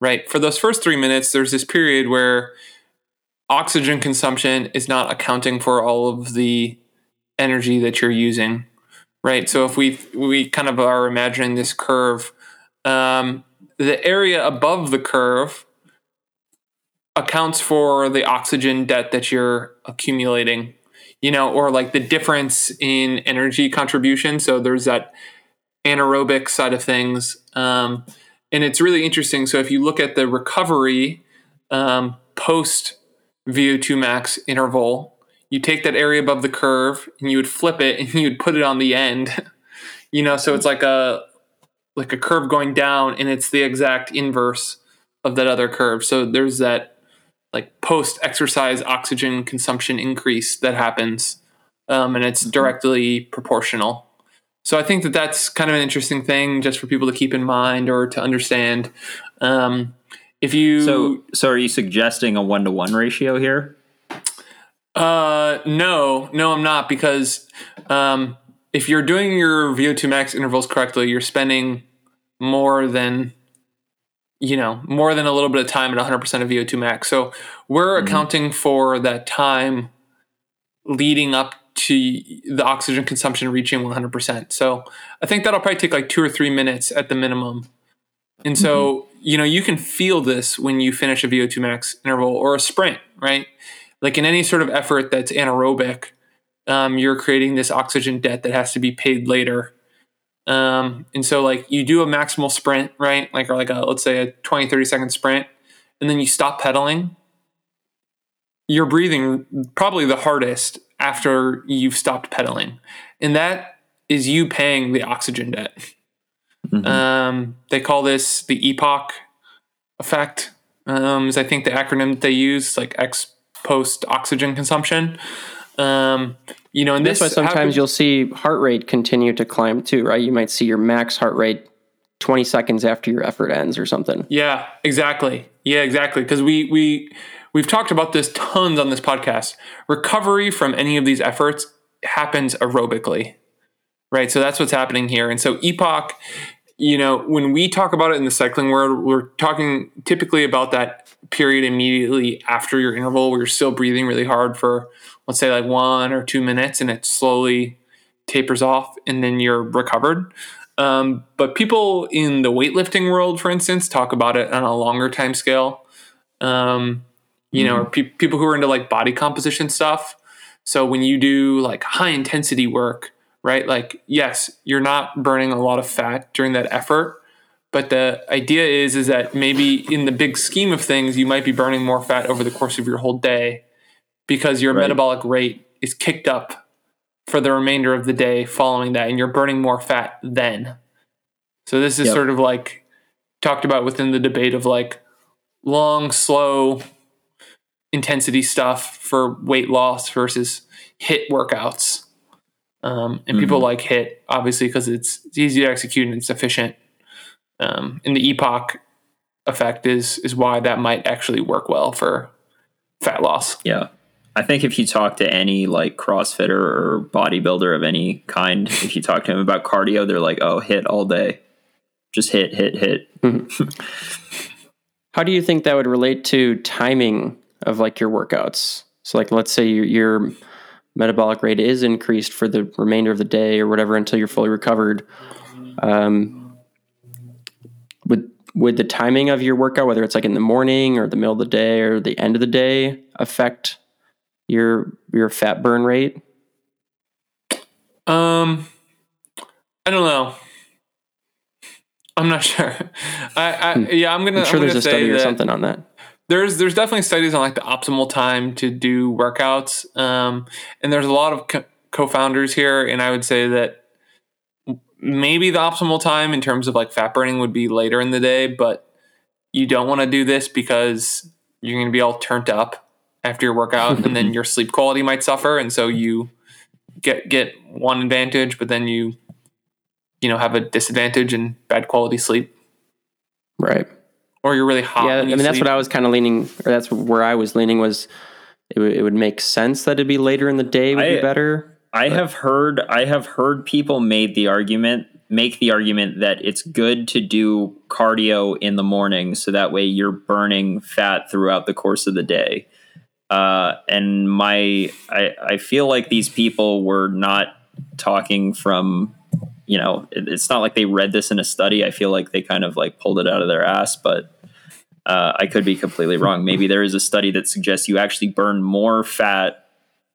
right? For those first three minutes, there's this period where oxygen consumption is not accounting for all of the energy that you're using, right? So if we we kind of are imagining this curve, um, the area above the curve accounts for the oxygen debt that you're accumulating, you know, or like the difference in energy contribution. So there's that anaerobic side of things. Um, and it's really interesting. So if you look at the recovery um, post VO2 max interval, you take that area above the curve and you would flip it and you would put it on the end. you know, so it's like a like a curve going down and it's the exact inverse of that other curve. So there's that like post exercise oxygen consumption increase that happens um, and it's mm-hmm. directly proportional. so I think that that's kind of an interesting thing just for people to keep in mind or to understand. Um, if you So, so are you suggesting a one to one ratio here? Uh, no, no, I'm not because um, if you're doing your VO2 max intervals correctly, you're spending more than you know more than a little bit of time at 100% of VO2 max. So we're accounting for that time leading up to the oxygen consumption reaching 100%. So I think that'll probably take like two or three minutes at the minimum. And so, you know, you can feel this when you finish a VO2 max interval or a sprint, right? Like in any sort of effort that's anaerobic, um, you're creating this oxygen debt that has to be paid later. Um, and so, like, you do a maximal sprint, right? Like, or like a, let's say a 20, 30 second sprint, and then you stop pedaling. You're breathing probably the hardest after you've stopped pedaling. And that is you paying the oxygen debt. Mhm. Um, they call this the EPOC effect. Um, is I think the acronym that they use, like ex post oxygen consumption. Um, you know, and That's this why sometimes happens- you'll see heart rate continue to climb too, right? You might see your max heart rate 20 seconds after your effort ends or something. Yeah, exactly. Yeah, exactly. Because we we we've talked about this tons on this podcast. Recovery from any of these efforts happens aerobically, right? So that's what's happening here. And so EPOC, you know, when we talk about it in the cycling world, we're talking typically about that period immediately after your interval where you're still breathing really hard for let's say like one or two minutes, and it slowly tapers off, and then you're recovered. Um, but people in the weightlifting world, for instance, talk about it on a longer time scale. Um, you know, or pe- people who are into like body composition stuff. So when you do like high intensity work, right? Like, yes, you're not burning a lot of fat during that effort, but the idea is is that maybe in the big scheme of things, you might be burning more fat over the course of your whole day because your Right. metabolic rate is kicked up for the remainder of the day following that, and you're burning more fat then. So this is Yep. sort of like talked about within the debate of like long, slow intensity stuff for weight loss versus HIIT workouts. Um, and people Mhm. like HIIT obviously because it's, it's easy to execute and it's efficient. Um, and the EPOC effect is is why that might actually work well for fat loss. Yeah. I think if you talk to any like CrossFitter or bodybuilder of any kind, if you talk to them about cardio, they're like, oh, HIIT all day. Just HIIT, HIIT, HIIT. How do you think that would relate to timing of like your workouts? So, like, let's say your, your metabolic rate is increased for the remainder of the day or whatever until you're fully recovered. Um, would would the timing of your workout, whether it's like in the morning or the middle of the day or the end of the day, affect your your fat burn rate? Um, I don't know. I'm not sure. I, I yeah, I'm gonna. I'm sure I'm there's a study or something on that. There's there's definitely studies on like the optimal time to do workouts, um, and there's a lot of co- confounders here, and I would say that maybe the optimal time in terms of like fat burning would be later in the day, but you don't want to do this because you're going to be all turned up after your workout, and then your sleep quality might suffer, and so you get get one advantage, but then you you know have a disadvantage and bad quality sleep, Right. or you're really hot. yeah, I when you mean that's what I was kind of leaning, or that's where I was leaning was it, would it would make sense that it'd be later in the day would be better. I have heard I have heard people made the argument make the argument that it's good to do cardio in the morning so that way you're burning fat throughout the course of the day. Uh, and my I, I feel like these people were not talking from you know it, it's not like they read this in a study. I feel like they kind of like pulled it out of their ass, but uh, I could be completely wrong. Maybe there is a study that suggests you actually burn more fat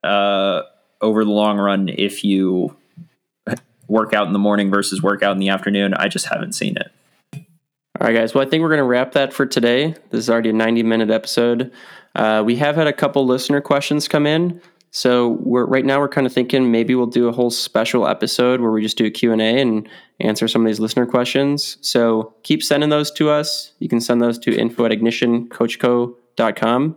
uh, over the long run if you work out in the morning versus work out in the afternoon. I just haven't seen it. All right, guys. Well, I think we're going to wrap that for today. This is already a 90 minute episode. Uh, we have had a couple listener questions come in. So we're right now we're kind of thinking maybe we'll do a whole special episode where we just do a Q&A and answer some of these listener questions. So keep sending those to us. You can send those to info at ignitioncoachco.com.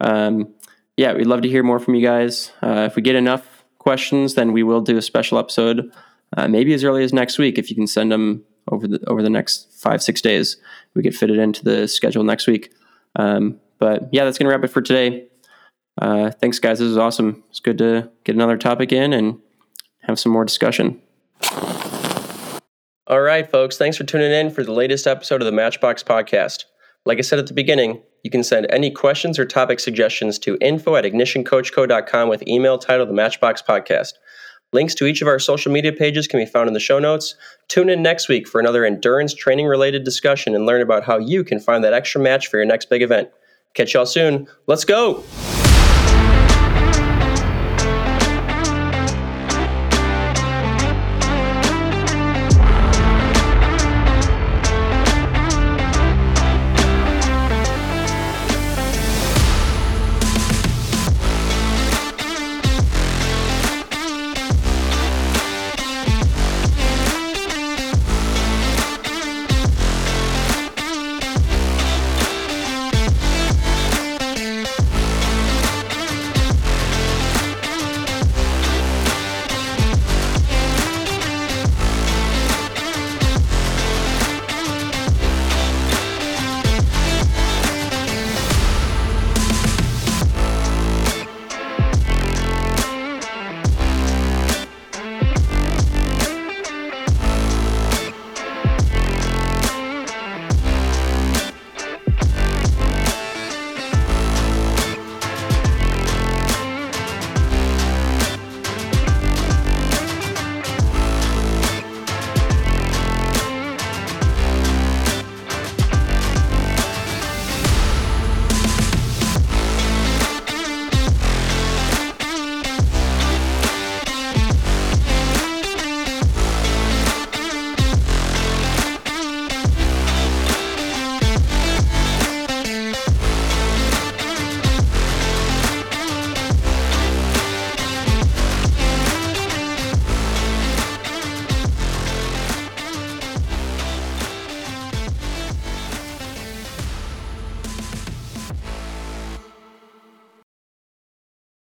Um, yeah, we'd love to hear more from you guys. Uh, if we get enough questions, then we will do a special episode uh, maybe as early as next week if you can send them over the over the next five six days. We could fit it into the schedule next week. Um, but yeah, that's gonna wrap it for today. Uh, thanks, guys. This is awesome. It's good to get another topic in and have some more discussion. All right, folks. Thanks for tuning in for the latest episode of the Matchbox Podcast. Like I said at the beginning, you can send any questions or topic suggestions to info at ignitioncoachco.com with email titled The Matchbox Podcast. Links to each of our social media pages can be found in the show notes. Tune in next week for another endurance training related discussion and learn about how you can find that extra match for your next big event. Catch y'all soon. Let's go!